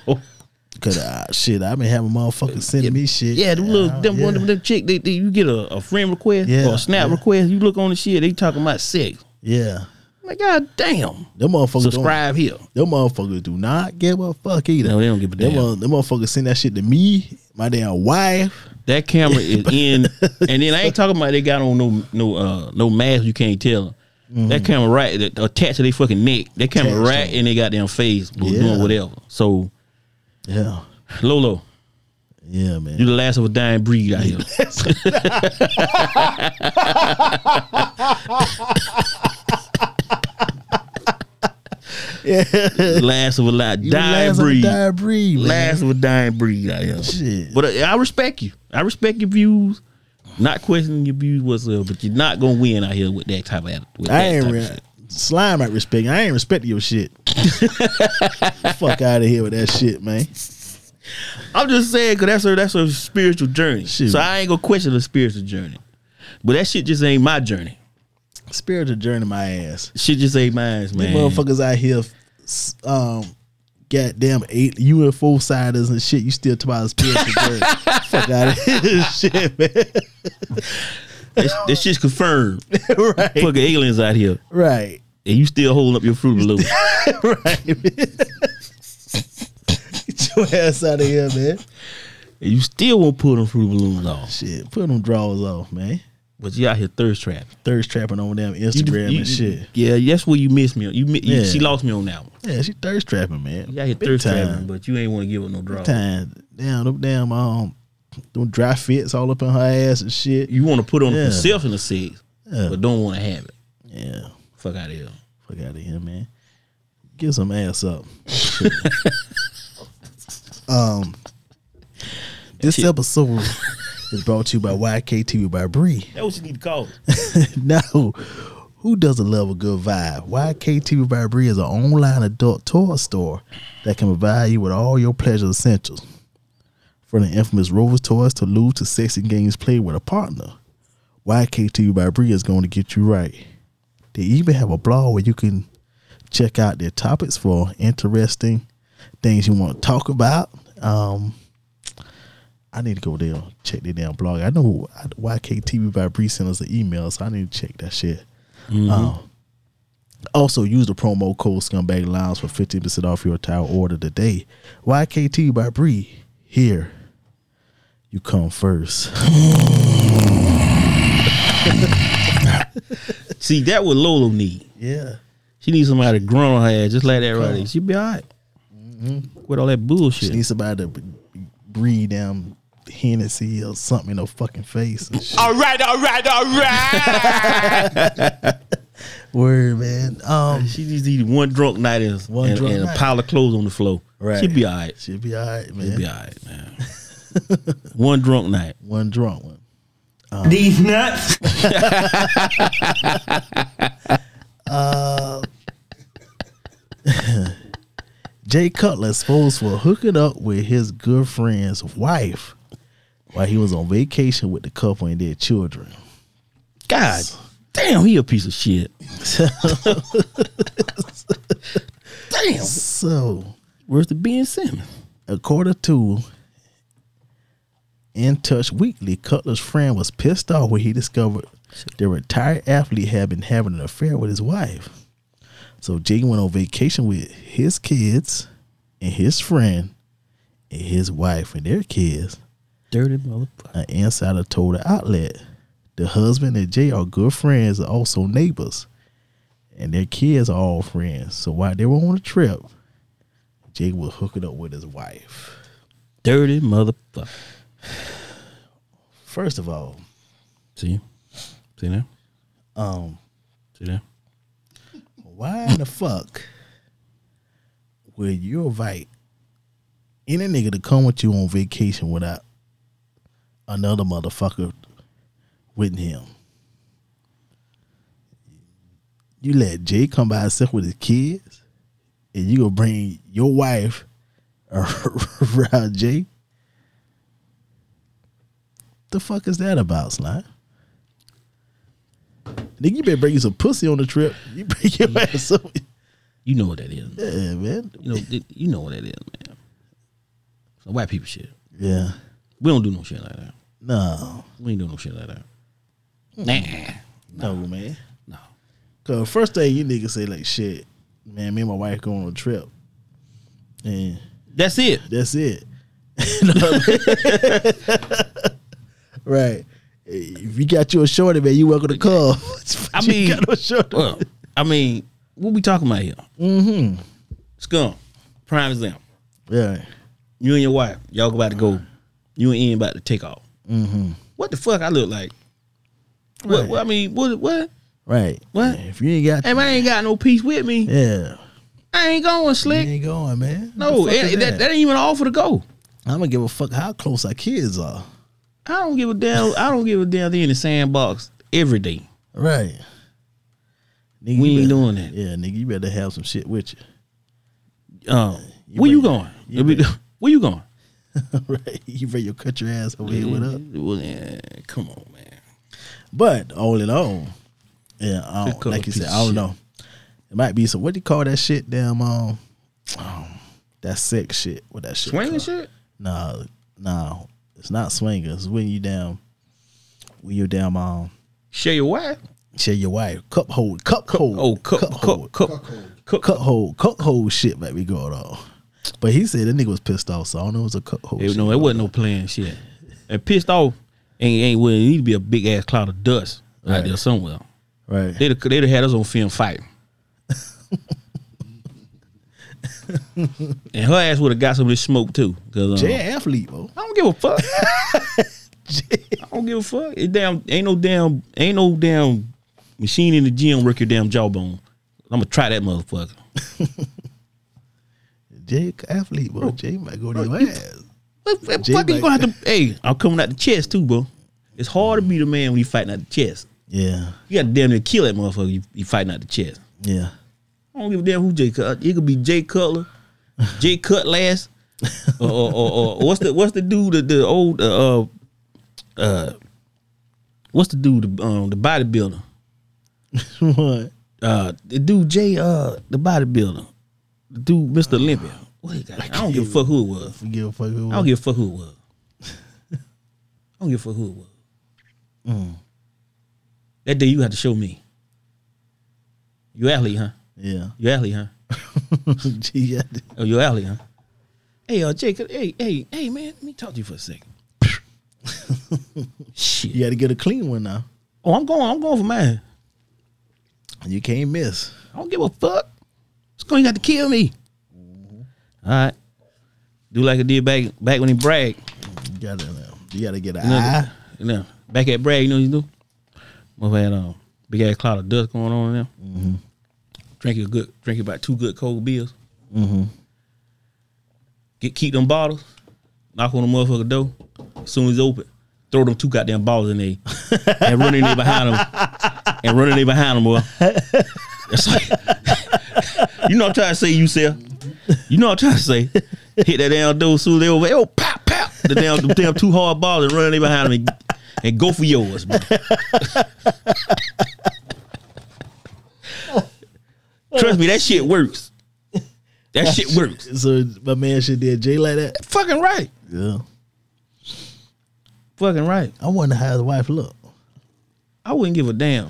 Cause uh, shit, I've been having motherfuckers sending me shit. yeah, them little them one yeah. of them chick they, they, you get a, a friend request Yeah, or a snap yeah. request, you look on the shit, they talking about sex. Yeah. I'm like, God damn. Them motherfuckers Subscribe here. Don't, them motherfuckers do not give a fuck either. No, they don't give a them, damn. mo- them motherfuckers send that shit to me, my damn wife. That camera is in, and then I ain't talking about they got on no no uh no mask. You can't tell. That camera right that- attached to their fucking neck. That camera Mm-hmm. Attached right to in they goddamn face, was Yeah. doing whatever. So Yeah. Lolo, Yeah, man. you the last of a dying breed out here. last of a lot You dying last of a breed. dying breed, man. Last of a dying breed out here. Shit. But uh, I respect you. I respect your views. Not questioning your views whatsoever, but you're not gonna win out here with that type of with I ain't of slime at respect. I ain't respecting your shit. Fuck out of here with that shit, man. I'm just saying because that's a that's a spiritual journey. Shoot. So I ain't gonna question the spiritual journey. But that shit just ain't my journey. Spiritual journey, my ass. Shit just ate my ass, man. motherfuckers out here, um, goddamn eight UFO siders and shit. You still talk about spiritual journey? Fuck out of here, shit, man. This shit's confirmed. right, Fucking aliens out here, right, and you still holding up your fruit balloon. right. Get your ass out of here, man. and you still won't pull them fruit balloons off. Shit, put them drawers off, man. But you out here thirst trapping. Thirst trapping on them Instagram you- and shit. Yeah, that's where you missed me. You, mi- you Yeah. she lost me on that one. Yeah, she thirst trapping, man. You out here thirst time. trapping, but you ain't want to give her no draw. Time. Damn, them damn um, them dry fits all up in her ass and shit. You want to put on Yeah. yourself in the sex, Yeah. but don't want to have it. Yeah. Fuck out of here. Fuck out of here, man. Get some ass up. um, this episode is brought to you by YKTV by Bree. That's what you need to call. No, who doesn't love a good vibe? YKTV by Bree is an online adult toy store that can provide you with all your pleasure essentials. From the infamous Rovers toys to lose to sexy games played with a partner. YKTV by Bree is going to get you right. They even have a blog where you can check out their topics for interesting things you want to talk about. Um, I need to go there and check their damn blog. I know YKTV by Bree sent us an email, so I need to check that shit. Um, also, use the promo code Scumbag Lounge for 15% off your entire order today. YKTV by Bree, here you come first. See, that what Lolo need. Yeah. She needs somebody to grunt on her ass just like that right. She'll be all right. With all that bullshit. She needs somebody to breathe down Hennessy or something in her fucking face. All right, all right, all right. Word, man. Um, She needs to eat one drunk night and, One and, drunk and a pile of clothes on the floor. Right. She'll be all right. she'll be all right, man. She'll be all right, man. one drunk night. One drunk one. These nuts. Jay Cutler exposed for hooking up with his good friend's wife while he was on vacation with the couple and their children. God damn, he a piece of shit. damn. So, Where's the Ben Simmons? according to In Touch Weekly, Cutler's friend was pissed off when he discovered the retired athlete had been having an affair with his wife. So Jay went on vacation with his kids and his friend and his wife and their kids. Dirty motherfucker. An insider told the outlet the husband and Jay are good friends and also neighbors, and their kids are all friends. So while they were on a trip, Jay was hooking up with his wife. Dirty motherfucker. First of all, See? See now? um, See now? why in the fuck would you invite any nigga to come with you on vacation without another motherfucker with him. You let Jay come by himself with his kids, and you gonna bring your wife around Jay? The fuck is that about, Slime? Nigga, you better bring you some pussy on the trip. You bring your ass up. You know what that is. Yeah, man. You know, you know what that is, man. Some white people shit. Yeah. We don't do no shit like that. No. We ain't doing no shit like that. Nah, No, man. no. Cause first thing you niggas say like shit, man, me and my wife going on a trip. And That's it. that's it. You know what I mean? right. If you got you a shorty, man, you welcome to come. I You mean, got no shorty. well, I mean, what we talking about here? mm-hmm. Scum. Prime example. Yeah. You and your wife, y'all about to go. You and Ian about to take off. Mm-hmm. What the fuck I look like? What, Right. what I mean, what? What? Right. What? If you ain't got man, I ain't got no piece with me. Yeah. I ain't going You slick. ain't going, man. No, What the fuck it- is that, that ain't even an offer to go. I'm gonna give a fuck how close our kids are. I don't give a damn. I don't give a damn. They in the sandbox every day. Right. Nigga, We ain't better- doing that. Yeah, nigga, you better have some shit with you. Um, You where you better- going? you Where you going? right. You better cut your ass over here with us. Well, yeah, come on, man. But all in all, yeah, I don't, like you said, I don't know. It might be some what do you call that shit? Damn, um, um that sex shit. What that shit? Swinging shit. No, no, it's not swingers. It's when you down, when you down, um, Share your wife. share your wife, cup hold, cup hold, Oh, cup, cup, hold, cup, cup, cup hold, cup hold shit might be going on. But he said that nigga was pissed off, so I don't know it was a hold. Hey, no, it wasn't no playing shit. And pissed off ain't ain't well. It need to be a big ass cloud of dust out there somewhere. right. They'd have, they'd have had us on film fighting. and her ass would have got some of this smoke too. Cause uh, Jay athlete, bro. I don't give a fuck. I don't give a fuck. It damn ain't no damn ain't no damn machine in the gym work your damn jawbone. I'm gonna try that motherfucker. Jay athlete, bro. Jay might go to your ass. What, what Jay fuck you gonna have to? Hey, I'm coming out the chest too, bro. It's hard to be the man when you fighting out the chest. Yeah, You got to damn near kill that motherfucker. You, you fighting out the chest. yeah. I don't give a damn who Jay Cutler. It could be Jay Cutler, Jay Cutlass, or, or, or, or what's the what's the dude the, the old uh uh what's the dude the um the bodybuilder what? uh the dude Jay uh the bodybuilder the dude Mr. Olympia. What he got? I don't give a fuck who it was. Give a fuck who. I don't give a fuck who it was. I don't give a fuck who it was. Mm. That day you had to show me. You athlete, huh? Yeah. You athlete, huh? Gee, yeah. Oh, you athlete, huh? Hey, uh, Jacob. Hey, hey, hey, man. Let me talk to you for a second. Shit. You got to get a clean one now. Oh, I'm going. I'm going for mine. You can't miss. I don't give a fuck. It's going to got to kill me. All right. Do like I did back back when he bragged. You got to. You got to get an You know, eye. you know, back at brag, you know what you do? Mother had um, big ass cloud of dust going on in there. Mm-hmm. Drink a good, drink about two good cold beers. Mm-hmm. Get keep them bottles. Knock on the motherfucker door. As soon as it's open, throw them two goddamn bottles in there and run in there behind them and run in there behind them, boy. That's like, you know what I'm trying to say, you sir. You know what I'm trying to say. Hit that damn door, soon as they over, oh, pop, pop. The damn, the damn two hard balls and run in behind me and, and go for yours, man. Trust me, that shit works. That shit works. So my man should did Jay like that. Fucking right. Yeah. Fucking right. I wonder how his wife look. I wouldn't give a damn.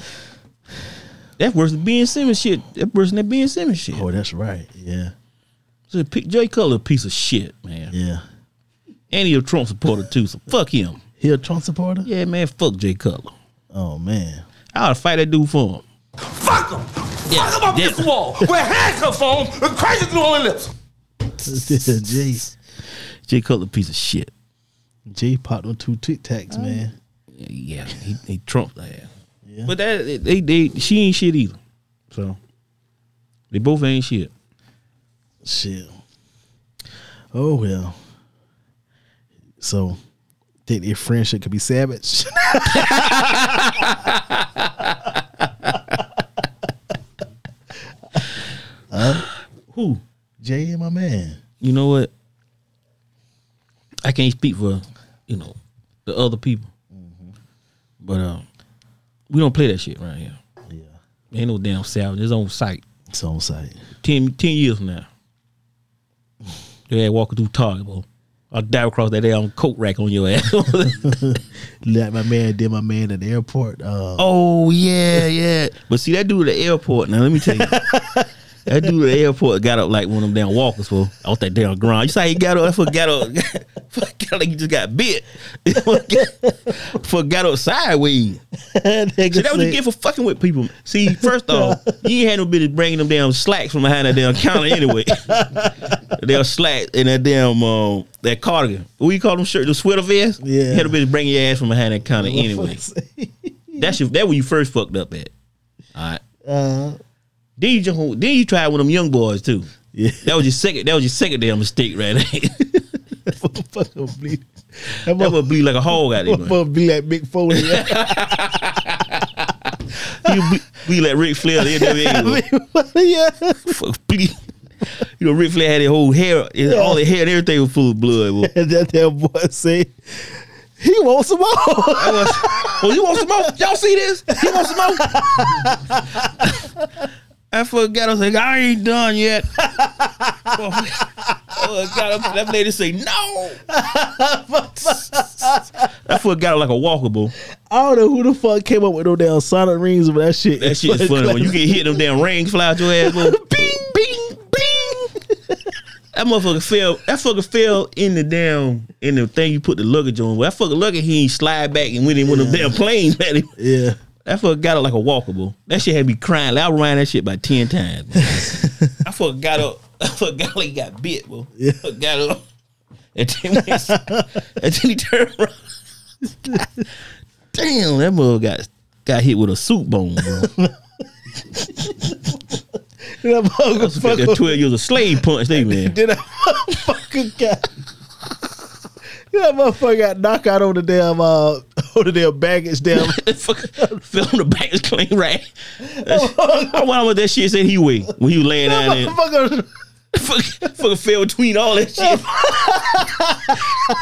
That's worse than Ben Simmons shit. That's worse than that Ben Simmons shit. Oh, that's right. Yeah. So P- Jay Cutler a piece of shit, man. Yeah. And he a Trump supporter too, so fuck him. He a Trump supporter? Yeah, man, fuck Jay Cutler. Oh man. I ought to fight that dude for him. Fuck him! Yeah, Fuck him up yeah. this wall with handcuffs on and crazy glue on lips. Jay. Jay Cutler piece of shit. Jay popped on two Tic Tacs, uh, man. Yeah, he, he Trump that. Yeah. But that they they she ain't shit either. So they both ain't shit. Shit. Oh well. So Think their friendship could be savage. Who? Jay and my man. You know what? I can't speak for you know the other people, but uh, we don't play that shit right here. Yeah. Ain't no damn salvage. It's on site. It's on site. 10, 10 years from now. Your ass walking through Target, boy. I'll dive across that damn coat rack on your ass. Like my man did my man at the airport. Uh, oh yeah, yeah. But see that dude at the airport. Now let me tell you, that dude at the airport got up like one of them damn walkers for off that damn ground. You say he got up? That fool got up. got up like he just got bit. for got up sideways. nigga See, that what you get for fucking with people. See, first off, you ain't had no business bringing them damn slacks from behind that damn counter anyway. damn slack in that damn um, that cardigan. What you call them shirt? The sweater vest. Yeah. You had no business bringing your ass from behind that counter anyway. That's your, that where you first fucked up at. All right. uh, Then you just, then you tried with them young boys too. yeah. That was your second. That was your second damn mistake right there. Fucking bleed. That that would bleed like a hog out there. motherfucker be like Mick Foley. You bleed, bleed like Ric Flair. They never yeah. fuck bleed. You know, Ric Flair had his whole hair, his, all the hair and everything was full of blood. that damn boy say, he wants some more. Was, oh, you want some more? Y'all see this? He wants some more? I forgot. I was like, I ain't done yet. oh, God, that lady say no. I forgot like a walkable. I don't know who the fuck came up with no damn sonic rings, but that shit. That shit is funny when you get hit them damn rings fly out your ass. Bing, bing, bing. That motherfucker fell. That fucker fell in the damn in the thing you put the luggage on. Well, that fucker luggage he ain't slide back and went in one of them damn planes at him. Yeah. That fuck got it like a walkable. That shit had me crying. I ran that shit about ten times. I fucker got up. I fucker got like he got bit, bro. Yeah. Fucker got up. And then, and then he turned around. Damn, that mother got got hit with a soup bone, bro. That That motherfucker. twelve years of slave punch, they man. Did that motherfucker got. That motherfucker got knocked out on the damn uh on the damn baggage damn. Fell on the baggage clean right. I wonder what that shit said he weighed when he was laying down there. motherfucker. fucking, fucking fell between all that shit.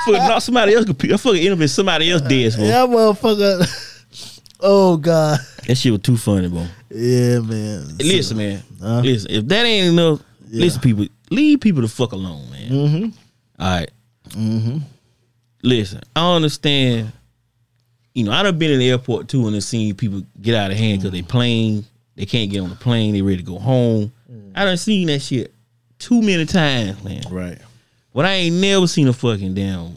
fucking knock somebody else. That fucking end up in somebody else dead. bro. That motherfucker. Oh god. That shit was too funny, bro. Yeah, man. Listen, man. Huh? Listen, if that ain't enough, Yeah. listen, people, leave people the fuck alone, man. Mm-hmm. All right. Listen, I understand. You know, I done been in the airport too and seen people get out of hand because they plane, they can't get on the plane, they ready to go home. I done seen that shit too many times, man. Right. But I ain't never seen a fucking damn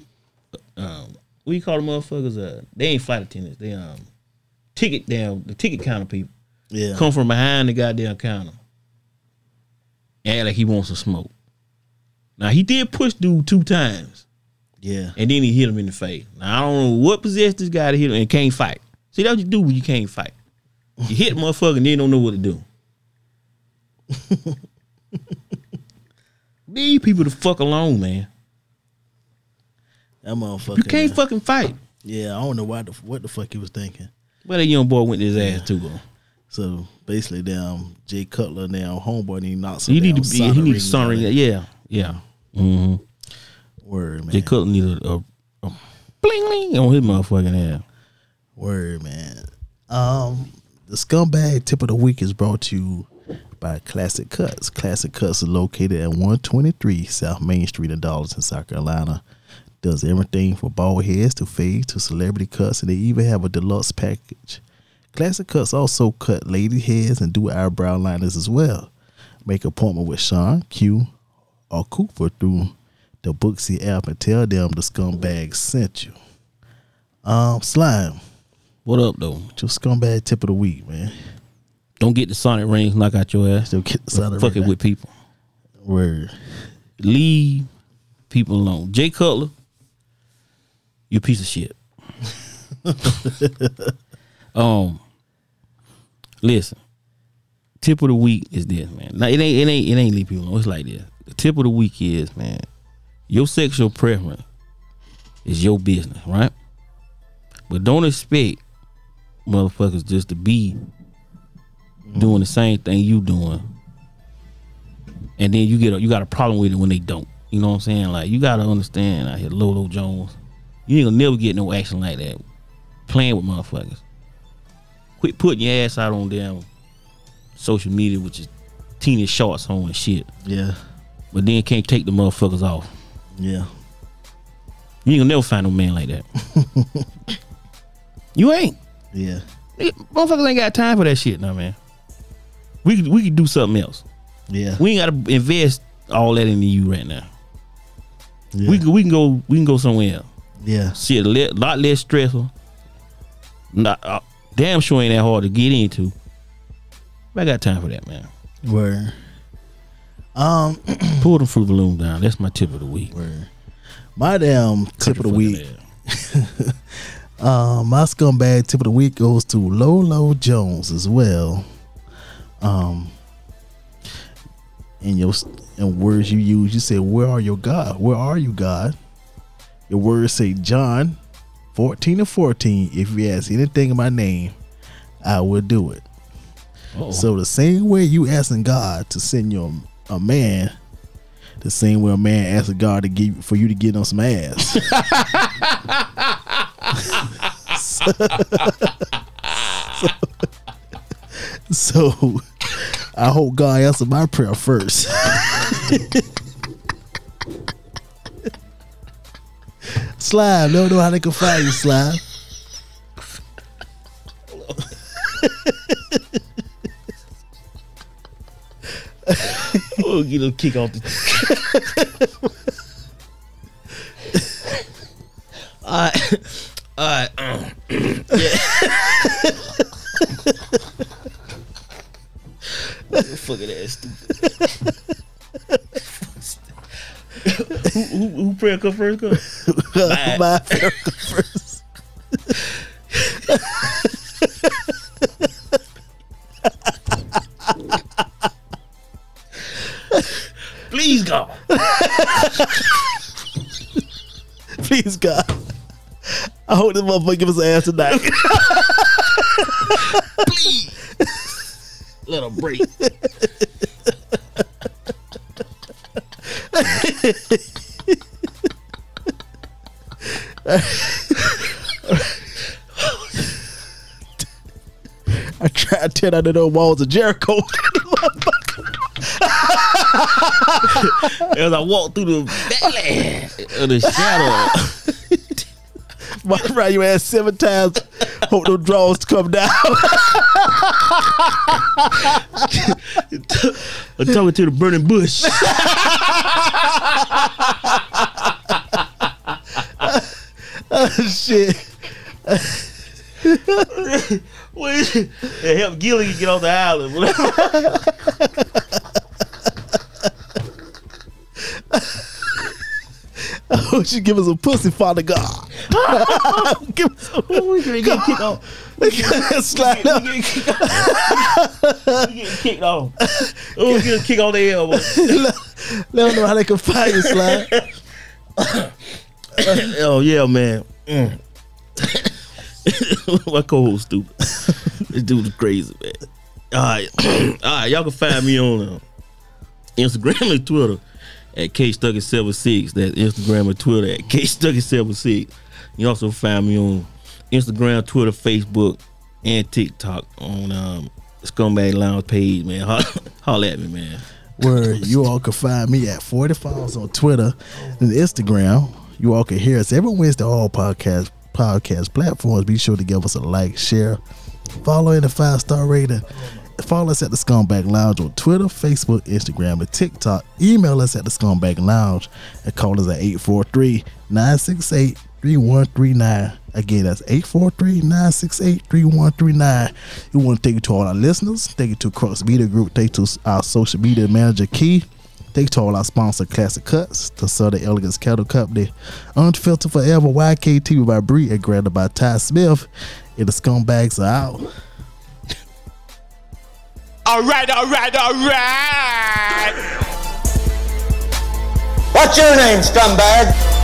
um what you call the motherfuckers? Uh they ain't flight attendants. They um ticket damn the ticket counter people Yeah. come from behind the goddamn counter. And act like he wants some smoke. Now he did push dude two times Yeah. and then he hit him in the face. Now I don't know what possessed this guy to hit him and can't fight. See that's what you do when you can't fight. You hit a motherfucker and then don't know what to do. Leave people the fuck alone, man. That motherfucker. You can't man. fucking fight. Yeah, I don't know why the what the fuck he was thinking. Where that young boy went his ass to, bro. So basically, damn Jay Cutler, now homeboy, he knocked some He need to be. He need to something. out Yeah, yeah. Mm-hmm. Word man. Jay Cutler need a, a, bling bling on his motherfucking ass. Word man. Um, the scumbag tip of the week is brought to you by Classic Cuts. Classic Cuts is located at 123 South Main Street in Darlington, South Carolina. Does everything from bald heads to fades to celebrity cuts, and they even have a deluxe package. Classic Cuts also cut lady heads and do eyebrow liners as well. Make appointment with Sean, Q, or Cooper through the Booksy app and tell them the scumbag sent you. Um, Slime, What up, though? your scumbag tip of the week, man. Don't get the sonic rings knock out your ass. Still get the of Fuck it with people. Word. Leave people alone. Jay Cutler, you a piece of shit. um, listen. Tip of the week is this, man. Now it ain't it ain't it ain't leave people alone. It's like this. The tip of the week is, man, your sexual preference is your business, right? But don't expect motherfuckers just to be doing the same thing you doing, and then you get a, you got a problem with it when they don't. You know what I'm saying? Like you gotta understand out here, Lolo Jones. You ain't gonna never get no action like that. Playing with motherfuckers. Quit putting your ass out on damn social media with your teenage shorts on and shit. Yeah. But then can't take the motherfuckers off. Yeah. You ain't gonna never find no man like that. you ain't. Yeah. Motherfuckers ain't got time for that shit no man. We could we could do something else. Yeah. We ain't gotta invest all that into you right now. yeah. We can we can go we can go somewhere else. yeah. Shit, a le- lot less stressful. Not uh, damn sure ain't that hard to get into. But I got time for that, man. Word. Um. Pull the fruit balloon down. That's my tip of the week. Word. My damn tip of the week. Um, my scumbag tip of the week goes to Lolo Jones as well. Um, in your in words you use, you say, "Where are your God? Where are you, God?" Your words say, "John, fourteen and fourteen. If you ask anything in my name, I will do it." Uh-oh. So the same way you asking God to send you a, a man, the same way a man asking God to give for you to get on some ass. so, I hope God answer my prayer first. Slime, don't know how they can find you, Slime. Oh, get a kick off the. All right, all right. yeah. Fucking ass stupid. who, who, who prayer come first? Come? Bye. my prayer first. Please, God. Please, God. I hope this motherfucker give us an ass tonight. Please. Let him break. I tried to tear down the walls of Jericho. As I walk through the valley of the shadow. Walk around your ass seven times. Hope those draws come down. I'm talking to the burning bush. Oh, shit. What is it? It help Gilly get on the island. She give us a pussy, Father God. give us a we get kicked off. slide We kicked off. We kicked off. Oh, we get a kick on the elbow. Let them know how they can find you, slide. oh yeah, man. Mm. My co-host stupid. this dude is crazy, man. All right, all right. Y'all can find me on uh, Instagram and Twitter at K Stuckey 76 That's Instagram and Twitter at K Stuckey 76 You also find me on Instagram, Twitter, Facebook, and TikTok on um, Scumbag Lounge page, man. Holla, holla at me, man. Where you all can find me at 40 Files on Twitter and Instagram. You all can hear us every Wednesday all podcast podcast platforms. Be sure to give us a like, share, follow, and a five star rating. Follow us at the Scumbag Lounge on Twitter, Facebook, Instagram, and TikTok. Email us at the Scumbag Lounge and call us at 843 968 3139. Again, that's 843 968 3139. We want to thank you to all our listeners. Thank you to Crux Media Group. Thank you to our social media manager, Key. Thank you to all our sponsor, Classic Cuts, the Southern Elegance Cattle Company, Unfiltered Forever, YKT by Bree, and granted by Ty Smith. And the scumbags are out. All right, all right, all right. What's your name, scumbag?